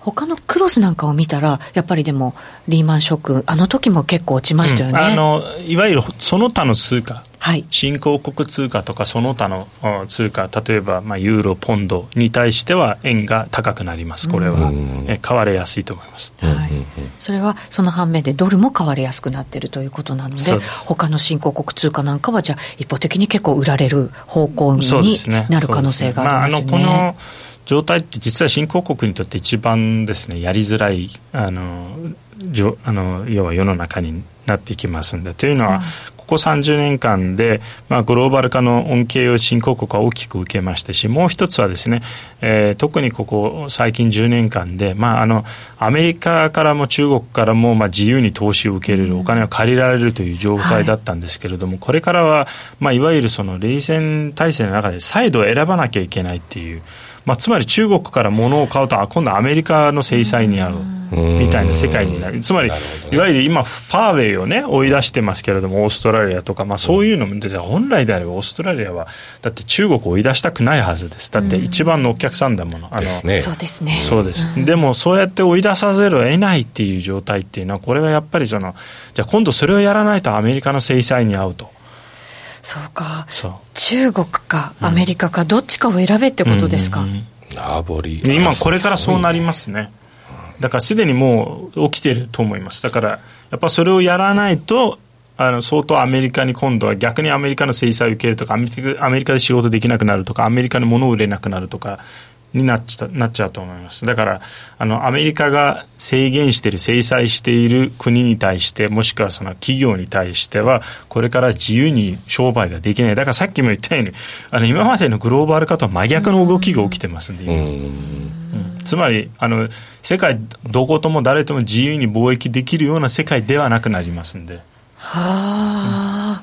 他のクロスなんかを見たら、やっぱりでも、リーマンショック、あの時も結構落ちましたよね、うん、あのいわゆるその他の通貨、はい、新興国通貨とかその他の通貨、例えば、まあ、ユーロ、ポンドに対しては円が高くなります、これは、え買われやすいと思います、はい、それはその反面で、ドルも買われやすくなっているということなので、他の新興国通貨なんかは、じゃあ、一方的に結構売られる方向になる可能性がありますね。まあ状態って実は新興国にとって一番ですねやりづらいあのあの要は世の中になっていきますんでというのは、ここ30年間で、まあ、グローバル化の恩恵を新興国は大きく受けましたしもう一つはですね、えー、特にここ最近10年間で、まあ、あのアメリカからも中国からも、まあ、自由に投資を受けれるお金を借りられるという状態だったんですけれども、はい、これからは、まあ、いわゆるその冷戦体制の中で再度選ばなきゃいけないっていうまあ、つまり中国から物を買うと、あ今度アメリカの制裁に遭う。みたいな世界になる、つまり、いわゆる今、ファーウェイを、ね、追い出してますけれども、オーストラリアとか、まあ、そういうのも、本来であれば、オーストラリアは、だって中国を追い出したくないはずです、だって一番のお客さんだもの、あのそうですね、そうです、でもそうやって追い出さざるを得ないっていう状態っていうのは、これはやっぱりその、じゃあ、今度それをやらないとアメリカの制裁に遭うと。そうか中国かアメリカか、どっちかを選べってことですか？今これからそうなりますね。だからすでにもう起きてると思います。だから、やっぱそれをやらないと、あの相当アメリカに今度は逆にアメリカの制裁を受けるとか、アメリカで仕事できなくなるとか、アメリカに物を売れなくなるとか、になっちゃなっちゃうと思います。だから、あの、アメリカが制限している、制裁している国に対して、もしくはその企業に対しては、これから自由に商売ができない。だからさっきも言ったように、あの、今までのグローバル化とは真逆の動きが起きてますんで、うんつまりあの世界どことも誰とも自由に貿易できるような世界ではなくなりますんで。はあ、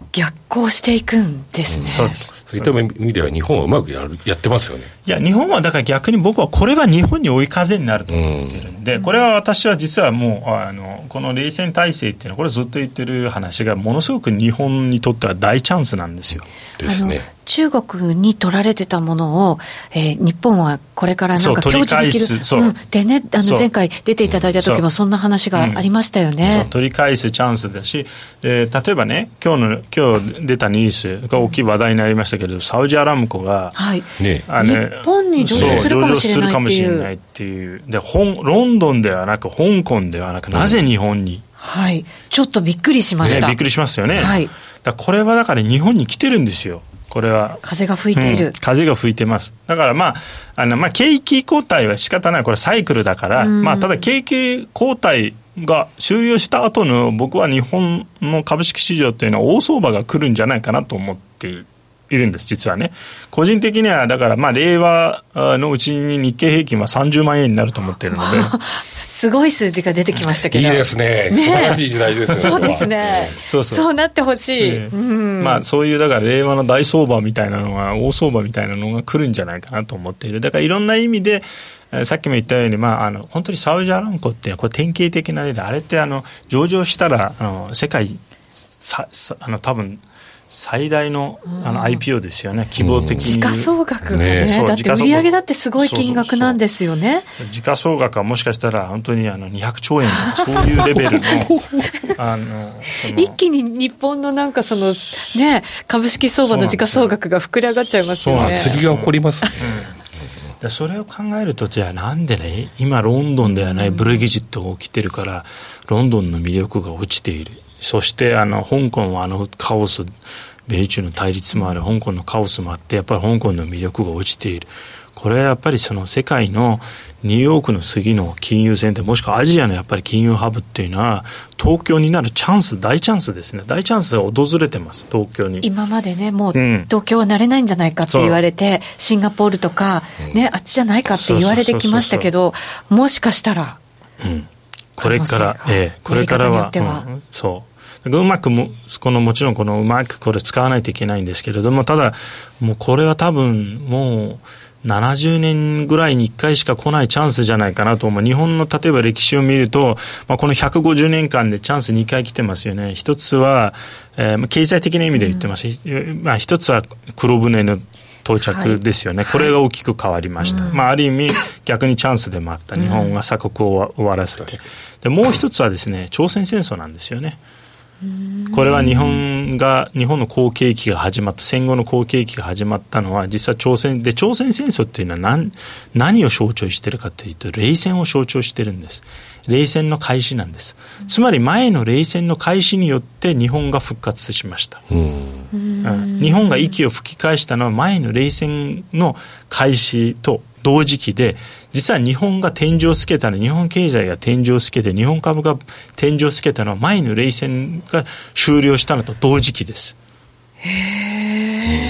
うん、逆行していくんですね。うん、そうそういった意味では日本はうまくやるやってますよね。いや、日本はだから逆に僕はこれは日本に追い風になると思ってるんで、これは私は実はもう、あの、この冷戦体制っていうのは、これずっと言ってる話が、ものすごく日本にとっては大チャンスなんですよ。ですね。中国に取られてたものを、えー、日本はこれからなんか享受できる、う。ん、でね、あの前回出ていただいた時もそんな話がありましたよね、うん、取り返すチャンスだし、えー、例えばね、今日の今日出たニュースが大きい話題になりましたけど、サウジアラムコが、はい。ね、あの日本に上場するかもしれないっていう、でロンドンではなく、香港ではなく、なぜ日本に、はい、ちょっとびっくりしました。ね、びっくりしますよね。はい、だこれはだから日本に来てるんですよ。これは。風が吹いている、うん、風が吹いてます。だからまあ、あの、まあ、景気後退は仕方ない。これサイクルだから、まあ、ただ景気後退が終了した後の僕は日本の株式市場っていうのは大相場が来るんじゃないかなと思っている。いるんです、実はね。個人的には、だから、まあ、令和のうちに日経平均は30万円になると思っているので。すごい数字が出てきましたけど。いいですね。ね素晴らしい時代ですね。そうですね。そうそう。そうなってほしい、ねうん。まあ、そういう、だから、令和の大相場みたいなのが、大相場みたいなのが来るんじゃないかなと思っている。だから、いろんな意味で、さっきも言ったように、まあ、あの本当にサウジアランコってこれ典型的な例であれってあの上場したらあの世界ささあの多分最大のあの IPO ですよね、希望的に。時価総額がね、ねだって売上だってすごい金額なんですよね。時価総額。はもしかしたら本当にあの200兆円とかそういうレベルの あの一気に日本のなんかそのね株式相場の時価総額が膨れ上がっちゃいますよね。釣りが起こります、ね、う。ん、それを考えるとじゃあなんでね今ロンドンではないブレギジットが起きてるからロンドンの魅力が落ちている。そしてあの香港はあのカオス米中の対立もある香港のカオスもあってやっぱり香港の魅力が落ちている。これはやっぱりその世界のニューヨークの次の金融センターもしくはアジアのやっぱり金融ハブっていうのは東京になるチャンス大チャンスですね。大チャンスが訪れてます東京に。今までねもう東京はなれないんじゃないかって言われて、う。ん、シンガポールとか、ね、あっちじゃないかって言われてきましたけどもしかしたら、うん、これから、ええ、これからは、うん、そううまくも、このもちろんこのうまくこれ使わないといけないんですけれども、ただ、もうこれは多分もう70年ぐらいに1回しか来ないチャンスじゃないかなと思う。日本の例えば歴史を見ると、まあ、この150年間でチャンス2回来てますよね。一つは、えー、経済的な意味で言ってます。うん、まあ、一つは黒船の到着ですよね、はい、これが大きく変わりました、はい、まあ、ある意味、逆にチャンスでもあった、日本が鎖国を終わらせて、でもう一つはですね朝鮮戦争なんですよね。これは日本が日本の好景気が始まった戦後の好景気が始まったのは実は朝鮮で朝鮮戦争っていうのは何何を象徴しているかというと冷戦を象徴しているんです。冷戦の開始なんです。つまり前の冷戦の開始によって日本が復活しました、うん、日本が息を吹き返したのは前の冷戦の開始と同時期で実は日本が天井をつけたの日本経済が天井をつけて日本株が天井をつけたのは前の冷戦が終了したのと同時期です。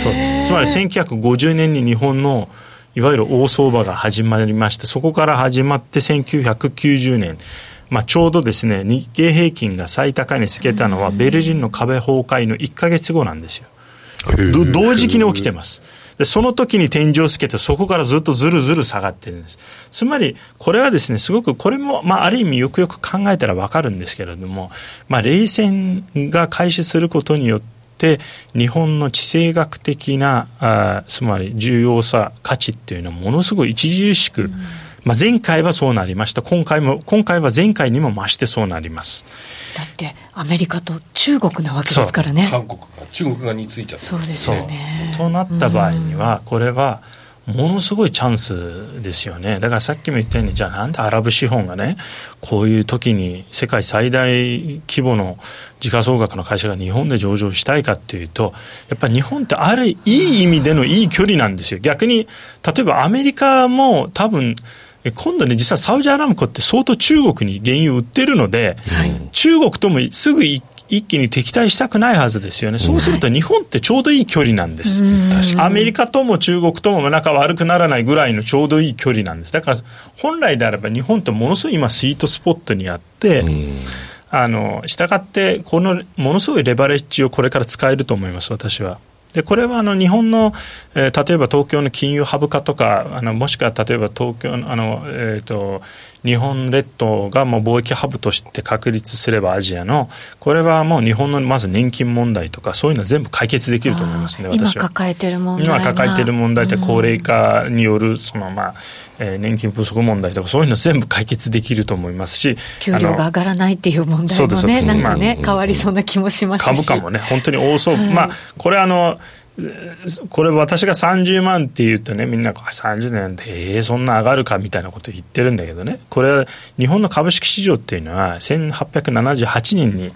そうですつまり1950年に日本のいわゆる大相場が始まりましてそこから始まって1990年まあ、ちょうどですね日経平均が最高値つけたのはベルリンの壁崩壊の1か月後なんですよ。同時期に起きてます。で、その時に天井をつけて、そこからずっとずるずる下がってるんです。つまり、これはですね、すごく、これも、まあ、ある意味よくよく考えたらわかるんですけれども、まあ、冷戦が開始することによって、日本の地政学的なあつまり重要さ価値っていうのはものすごい著しく、うんまあ、前回はそうなりました。今回も、今回は前回にも増してそうなります。だって、アメリカと中国なわけですからね。韓国が、中国がについちゃったそうですよね。となった場合には、これは、ものすごいチャンスですよね。だからさっきも言ったように、じゃあなんでアラブ資本がね、こういう時に世界最大規模の時価総額の会社が日本で上場したいかっていうと、やっぱり日本ってあるいい意味でのいい距離なんですよ。逆に、例えばアメリカも多分、今度ね、実はサウジアラムコって相当中国に原油売ってるので、はい、中国ともすぐ一気に敵対したくないはずですよね。そうすると日本ってちょうどいい距離なんです。アメリカとも中国とも仲悪くならないぐらいのちょうどいい距離なんです。だから本来であれば日本ってものすごい今スイートスポットにあって、あの、したがって、このものすごいレバレッジをこれから使えると思います、私は。でこれはあの日本の、えー、例えば東京の金融ハブ化とかあのもしくは例えば東京のあの、えーと、日本列島がもう貿易ハブとして確立すればアジアのこれはもう日本のまず年金問題とかそういうのは全部解決できると思いますね今抱えてる問題今抱えてる問題って高齢化によるそのまあ、えー、年金不足問題とかそういうの全部解決できると思いますし給料が上がらないっていう問題もねなんかね、まあ、変わりそうな気もしますし。株価もね本当に多そう、まあこれあのこれ私が30万って言うとねみんな30年でええー、そんな上がるかみたいなこと言ってるんだけどね。これは日本の株式市場っていうのは1878年に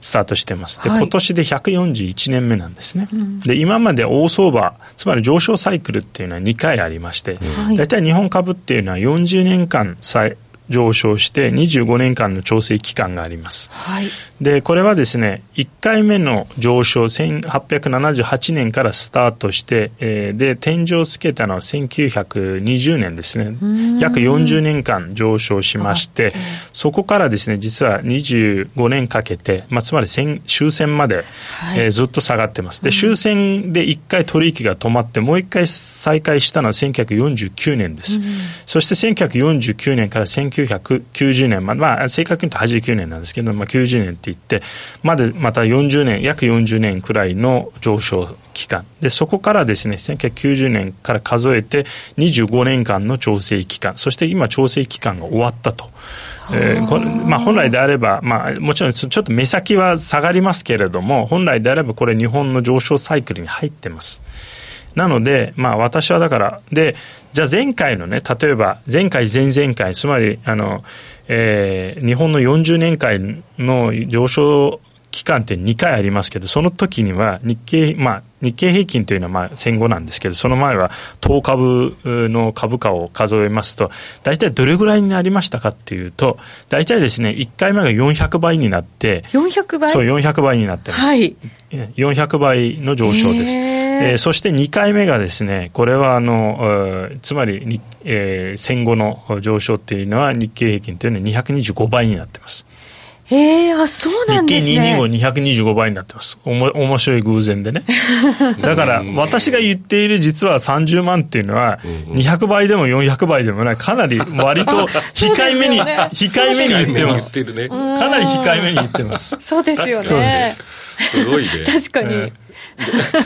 スタートしてます、うん、で、はい、今年で141年目なんですね、うん、で今まで大相場つまり上昇サイクルっていうのは2回ありまして、大体日本株っていうのは40年間上昇して25年間の調整期間があります。はい、でこれはですね1回目の上昇1878年からスタートして、えー、で天井をつけたのは1920年ですね。約40年間上昇しましてそこからですね実は25年かけて、まあ、つまり終戦まで、はい、えー、ずっと下がってます。で終戦で1回取引が止まってもう1回再開したのは1949年です。そして1949年から19 1990年まで、まあ、正確に言うと89年なんですけど、まあ、90年って言って、までまた40年、約40年くらいの上昇期間。で、そこからですね、1990年から数えて25年間の調整期間、そして今調整期間が終わったと。えーこれまあ、本来であれば、まあ、もちろんちょっと目先は下がりますけれども、本来であればこれ日本の上昇サイクルに入ってます。なので、まあ私はだから、で、じゃあ前回のね、例えば前回、前々回、つまり、あの、えー、日本の40年間の上昇期間って2回ありますけど、その時には日経、まあ、日経平均というのはまあ戦後なんですけど、その前は当株の株価を数えますと、大体どれぐらいになりましたかっていうと、大体ですね、1回目が400倍になって、400倍？そう、400倍になってます。はい。400倍の上昇です。えー、そして2回目がですね、これはあの、つまり、えー、戦後の上昇っていうのは日経平均というのは225倍になってます。ええー、あ、そうなんですね。日経225倍になってます。おも、面白い偶然でね。だから、私が言っている実は30万っていうのは、200倍でも400倍でもない、かなり割と 控えめに、ね、控えめに言ってます。かなり控えめに言ってます。そうですよね。そうです。すごいね。確かに。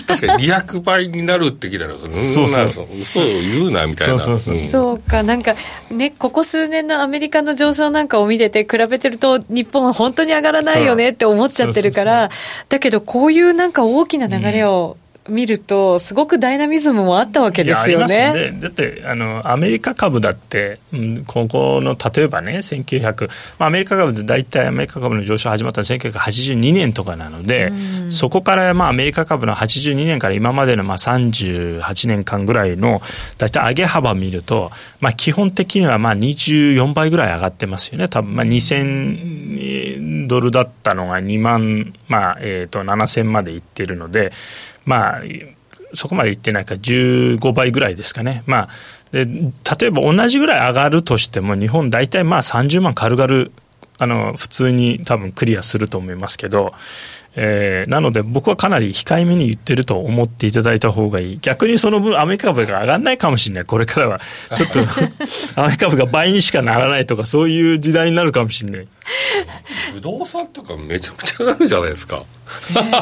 確かに200倍になるって聞いたら、そうそうそう。嘘を言うなみたいな。そうそうそう。か、なんかね、ここ数年のアメリカの上昇なんかを見てて、比べてると、日本は本当に上がらないよねって思っちゃってるから、だけど、こういうなんか大きな流れを、うん見ると、すごくダイナミズムもあったわけですよね。ねだってあの、アメリカ株だって、うん、ここの例えばね、1900、まあ、アメリカ株で大体アメリカ株の上昇始まったのは1982年とかなので、うん、そこからまあアメリカ株の82年から今までのまあ38年間ぐらいの大体上げ幅見ると、まあ、基本的にはまあ24倍ぐらい上がってますよね。多分まあ2000ドルだったのが2万、まあえー、と7000までいってるので、まあ、そこまでいってないか15倍ぐらいですかね。まあ、で例えば同じぐらい上がるとしても、日本大体まあ30万軽々、あの、普通に多分クリアすると思いますけど、えー、なので僕はかなり控えめに言ってると思っていただいた方がいい。逆にその分アメリカ株が上がらないかもしれない。これからは。ちょっと アメリカ株が倍にしかならないとかそういう時代になるかもしれない。不動産とかめちゃくちゃ上がるじゃないですか。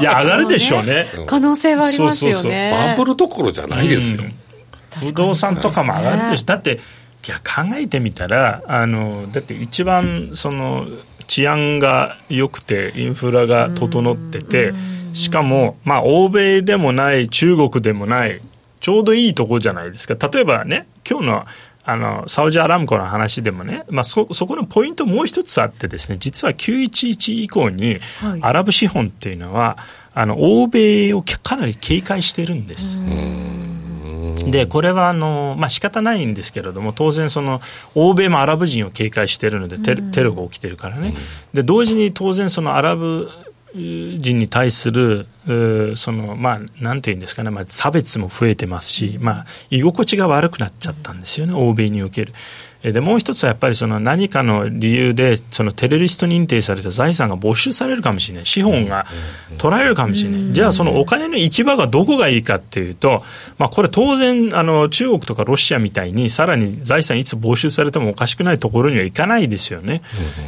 いや、上がるでしょうね。可能性はありますよね。そうそうそう。バンブルどころじゃないですよ。うん。不動産とかも上がるでしょ、だっていや考えてみたらあのだって一番その治安が良くてインフラが整っててしかも、まあ、欧米でもない中国でもないちょうどいいとこじゃないですか。例えばね今日のあのサウジアラムコの話でもね、まあそ、そこのポイントもう一つあってですね実は911以降に、アラブ資本っていうのはあの欧米をかなり警戒してるんです。で、これはあの、まあ、仕方ないんですけれども、当然その、欧米もアラブ人を警戒しているのでテ、テロが起きてるからね。で、同時に当然そのアラブ人に対する、その、まあ、なんていうんですかね、まあ、差別も増えてますし、まあ、居心地が悪くなっちゃったんですよね、欧米における。でもう一つはやっぱりその何かの理由でそのテロリスト認定された財産が没収されるかもしれない。資本が取られるかもしれない、じゃあそのお金の行き場がどこがいいかっていうと、まあ、これ当然あの中国とかロシアみたいにさらに財産いつ没収されてもおかしくないところにはいかないですよね。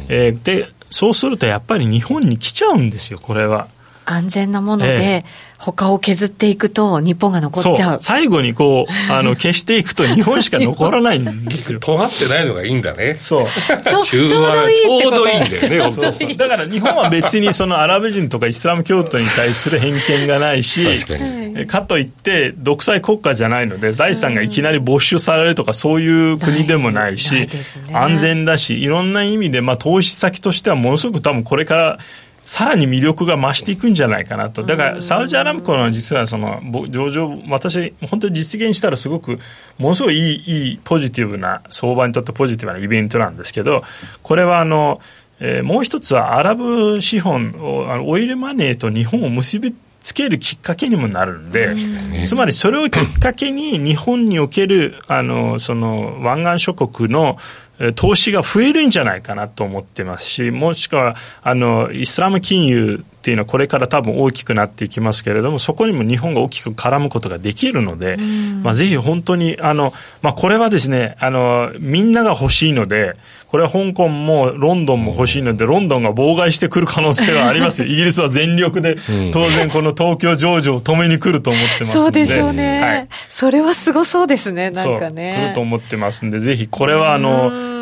えー、でそうするとやっぱり日本に来ちゃうんですよこれは。安全なもので、他を削っていくと日本が残っちゃう。最後にこう、あの、消していくと日本しか残らないんですよ。尖ってないのがいいんだね。そう。ちょ ちょうどいいちょうどいいんだよね、そうそうだから日本は別にそのアラブ人とかイスラム教徒に対する偏見がないし、確かに。かといって独裁国家じゃないので財産がいきなり没収されるとかそういう国でもないし、安全だしいろんな意味でまあ投資先としてはものすごく多分これからさらに魅力が増していくんじゃないかなと。だから、サウジアラムコの実はその、上場、私、本当に実現したらすごく、ものすごいいい、いい、ポジティブな、相場にとってポジティブなイベントなんですけど、これはあの、えー、もう一つはアラブ資本を、あのオイルマネーと日本を結びつけるきっかけにもなるんで、つまりそれをきっかけに日本における、あの、その湾岸諸国の投資が増えるんじゃないかなと思ってますし、もしくは、あの、イスラム金融っていうのはこれから多分大きくなっていきますけれども、そこにも日本が大きく絡むことができるので、まあ、ぜひ本当に、あの、まあ、これはですね、あの、みんなが欲しいので、これは香港もロンドンも欲しいので、ロンドンが妨害してくる可能性がありますよ。イギリスは全力で、当然この東京上場を止めに来ると思ってますそうでしょうね。はい、それはすごそうですね、なんかね。来ると思ってますんで、ぜひこれはあの、えー、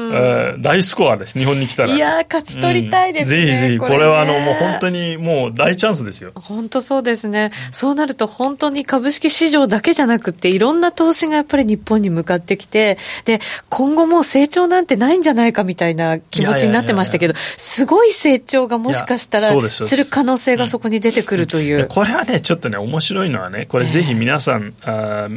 大スコアです、日本に来たら。いや勝ち取りたいですね。うん、ぜひぜひ、これはあの、もう本当にもう大チャンスですよ。本当そうですね。そうなると本当に株式市場だけじゃなくて、いろんな投資がやっぱり日本に向かってきて、で、今後もう成長なんてないんじゃないかみたいな気持ちになってましたけど、すごい成長がもしかしたらする可能性がそこに出てくるという。うん、これはね、ちょっとね、面白いのはね、これぜひ皆さん、あ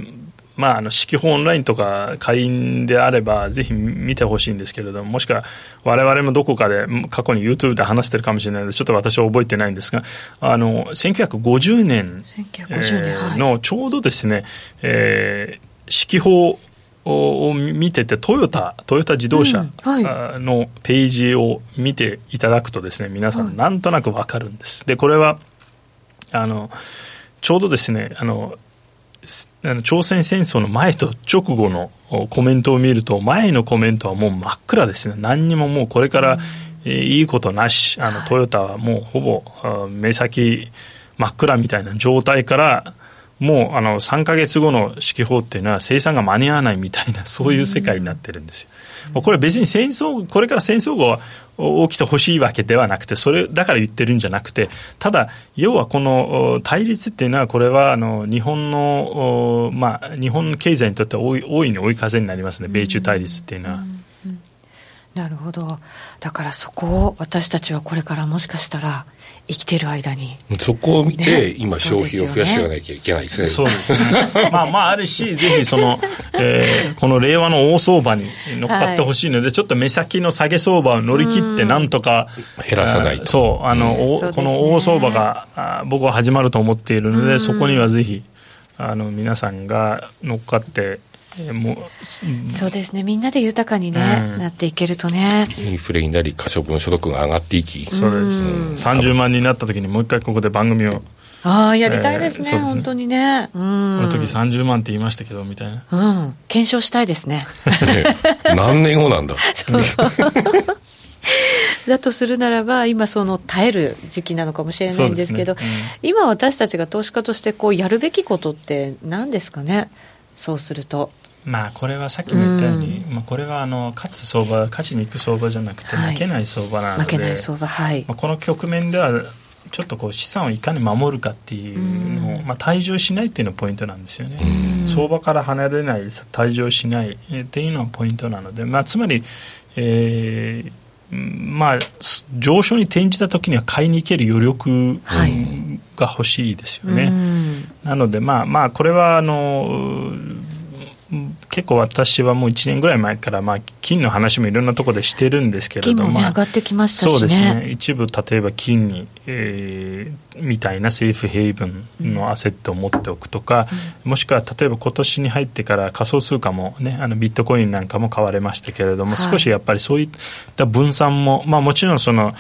まあ、あの、四季報オンラインとか会員であれば、ぜひ見てほしいんですけれども、もしくは、我々もどこかで、過去に YouTube で話してるかもしれないので、ちょっと私は覚えてないんですが、あの、1950年のちょうどですね、えー、四季報を見てて、トヨタ、トヨタ自動車のページを見ていただくとですね、皆さんなんとなくわかるんです。で、これは、あの、ちょうどですね、あの、あの朝鮮戦争の前と直後のコメントを見ると前のコメントはもう真っ暗ですね。何にももうこれから、えー、いいことなし。あのトヨタはもうほぼ目先真っ暗みたいな状態からもうあの3か月後の指揮法っていうのは生産が間に合わないみたいなそういう世界になってるんですよ。うん、これ別に戦争これから戦争後は起きてほしいわけではなくてそれだから言ってるんじゃなくてただ要はこの対立っていうのはこれはあの日本のまあ日本の経済にとっては大いに追い風になりますね。米中対立っていうのは。うん。なるほど。だからそこを私たちはこれからもしかしたら生きてる間に。そこを見て、ね、今消費を増やしていかなきゃいけない。ですねそうですね。まあまああるし ぜひその、えー、この令和の大相場に乗っかってほしいので、はい、ちょっと目先の下げ相場を乗り切ってなんとか減らさないと。そうあの、うん、この大相場があ僕は始まると思っているのでそこにはぜひあの皆さんが乗っかってもうそうですね。みんなで豊かにね、うん、なっていけるとね。インフレになり可処分所得が上がっていき。そうです、うん、30万になった時にもう一回ここで番組をああやりたいですねえー、すね本当にね、うん、この時30万って言いましたけどみたいな。うん。検証したいですね。何年後なんだ。だとするならば、今、その耐える時期なのかもしれないんですけど、ね。うん、今、私たちが投資家としてこうやるべきことって何ですかね、そうすると。まあ、これはさっきも言ったように、うん、まあ、これはあの勝つ相場、勝ちに行く相場じゃなくて、負けない相場なので、負けない相場、はい、まあ、この局面では、ちょっとこう資産をいかに守るかっていうのを、まあ、退場しないっていうのがポイントなんですよね、相場から離れない、退場しないっていうのがポイントなので、まあ、つまり、えー、まあ、上昇に転じたときには買いに行ける余力が欲しいですよね。はい、なので、まあまあ、これはあの結構私はもう1年ぐらい前から、まあ、金の話もいろんなところでしてるんですけれども、金も、ね、上がってきましたし、ね、そうですね。一部例えば金に、えー、みたいなセーフヘイブンのアセットを持っておくとか、うん、もしくは例えば今年に入ってから仮想通貨も、ね、あのビットコインなんかも買われましたけれども、はい、少しやっぱりそういった分散も、まあ、もちろんその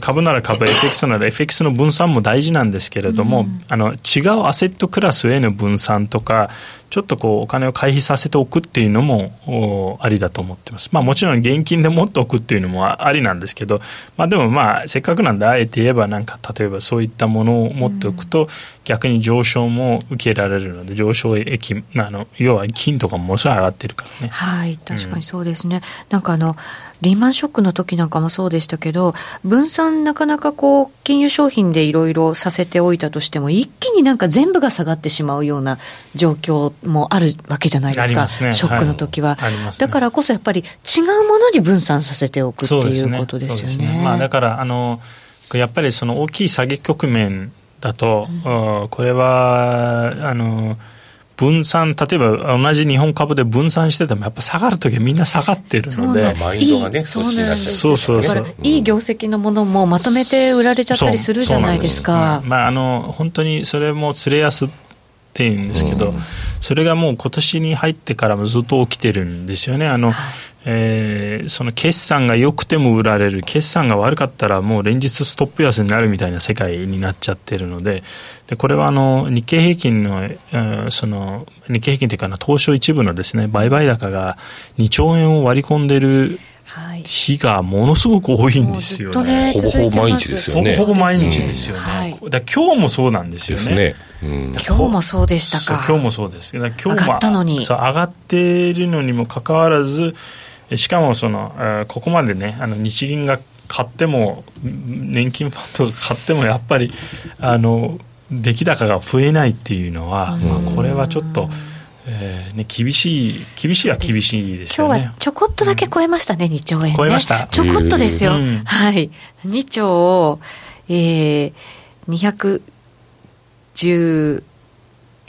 株なら株 FX なら FX の分散も大事なんですけれども、うん、あの違うアセットクラスへの分散とかちょっとこうお金を回避させておくっていうのもありだと思ってます。まあもちろん現金で持っておくっていうのもありなんですけど、まあでもまあせっかくなんであえて言えばなんか例えばそういったものを持っておくと逆に上昇も受けられるので上昇益あの要は金とかもものすごい上がってるからね。はい確かにそうですね。うん、なんかあのリーマンショックの時なんかもそうでしたけど、分散なかなかこう、金融商品でいろいろさせておいたとしても、一気になんか全部が下がってしまうような状況もあるわけじゃないですか、すね、ショックの時は、はい。ね、だからこそやっぱり違うものに分散させておくっていうことですよね。ね。まあ、だからあのやっぱりその大きい下げ局面だと、うん、これはあの分散、例えば同じ日本株で分散してても、やっぱ下がるときはみんな下がってるので、マインドがね、そうなんですそう。そうそういい業績のものもまとめて売られちゃったりするじゃないですか。まあ、あの本当にそれもつれやすっていうんですけど、うん、それがもう今年に入ってからもずっと起きてるんですよね。あの、はいえー、その決算が良くても売られる、決算が悪かったらもう連日ストップ安になるみたいな世界になっちゃってるので、でこれはあの日経平均の、えー、その日経平均というか東証一部のですね売買高が2兆円を割り込んでる日がものすごく多いんですよね。ほぼほぼ毎日ですよね。ほぼほぼ毎日ですよね。はい、だ今日もそうなんですよね。ねうん、今日もそうでしたか。今日もそうです。だ今日も上がったのに。上がっているのにもかかわらず、しかもその、えここまでね、あの日銀が買っても、年金ファンドが買っても、やっぱり、あの、出来高が増えないっていうのは、まあ、これはちょっと、えーね、厳しい、厳しいは厳しいですよね。今日はちょこっとだけ超えましたね、うん、2兆円、ね、超えました？ちょこっとですよ。はい。2兆を、えー、210、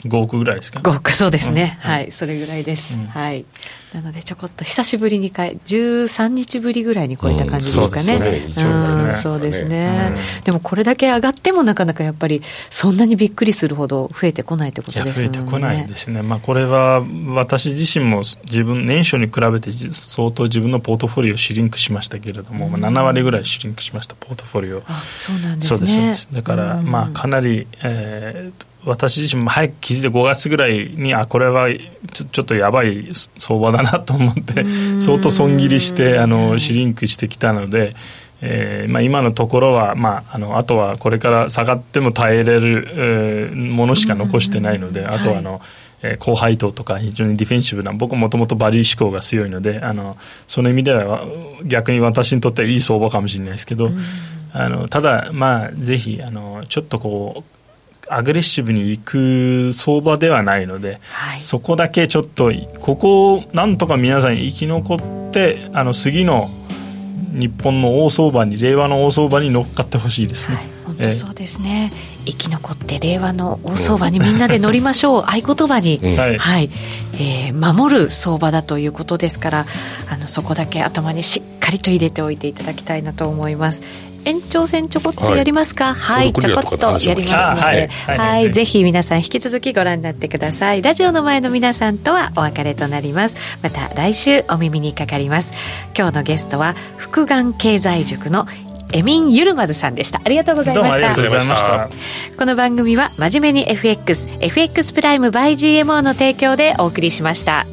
5億ぐらいですか、ね、5億そうですね、うん、はい、それぐらいです、うん、はい。なのでちょこっと久しぶりにかえ13日ぶりぐらいに超えた感じですかね、うん、そうですね、でもこれだけ上がってもなかなかやっぱりそんなにびっくりするほど増えてこないってことですね。増えてこないですね、まあ、これは私自身も自分年初に比べて相当自分のポートフォリオをシリンクしましたけれども、まあ、7割ぐらいシリンクしましたポートフォリオ。あそうなんですね。だから、まあかなり、えー私自身も早く気づいて5月ぐらいにあこれはちょちょっとやばい相場だなと思って相当損切りしてあのシリンクしてきたので、えーまあ、今のところは、まあ、あのあとはこれから下がっても耐えれる、えー、ものしか残してないのであとはあの、はいえー、高配当とか非常にディフェンシブな僕もともとバリュー志向が強いのであのその意味では逆に私にとってはいい相場かもしれないですけど、あのただ、まあ、ぜひあのちょっとこうアグレッシブにいく相場ではないので、はい、そこだけちょっとここをなんとか皆さん生き残ってあの次の日本の大相場に令和の大相場に乗っかってほしいですね、はい、本当そうですね、えー、生き残って令和の大相場にみんなで乗りましょう。合言葉に、うん、はい、はい、えー、守る相場だということですからあのそこだけ頭にしっかりと入れておいていただきたいなと思います延長戦ちょこっとやりますか？はい、はい、ちょこっとやりますので、はい、はい、ぜひ皆さん引き続きご覧になってください。ラジオの前の皆さんとはお別れとなります。また来週お耳にかかります。今日のゲストは福眼経済塾のエミン・ユルマズさんでした。ありがとうございました。ありがとうございました。この番組は真面目に FX FX プライム by GMO の提供でお送りしました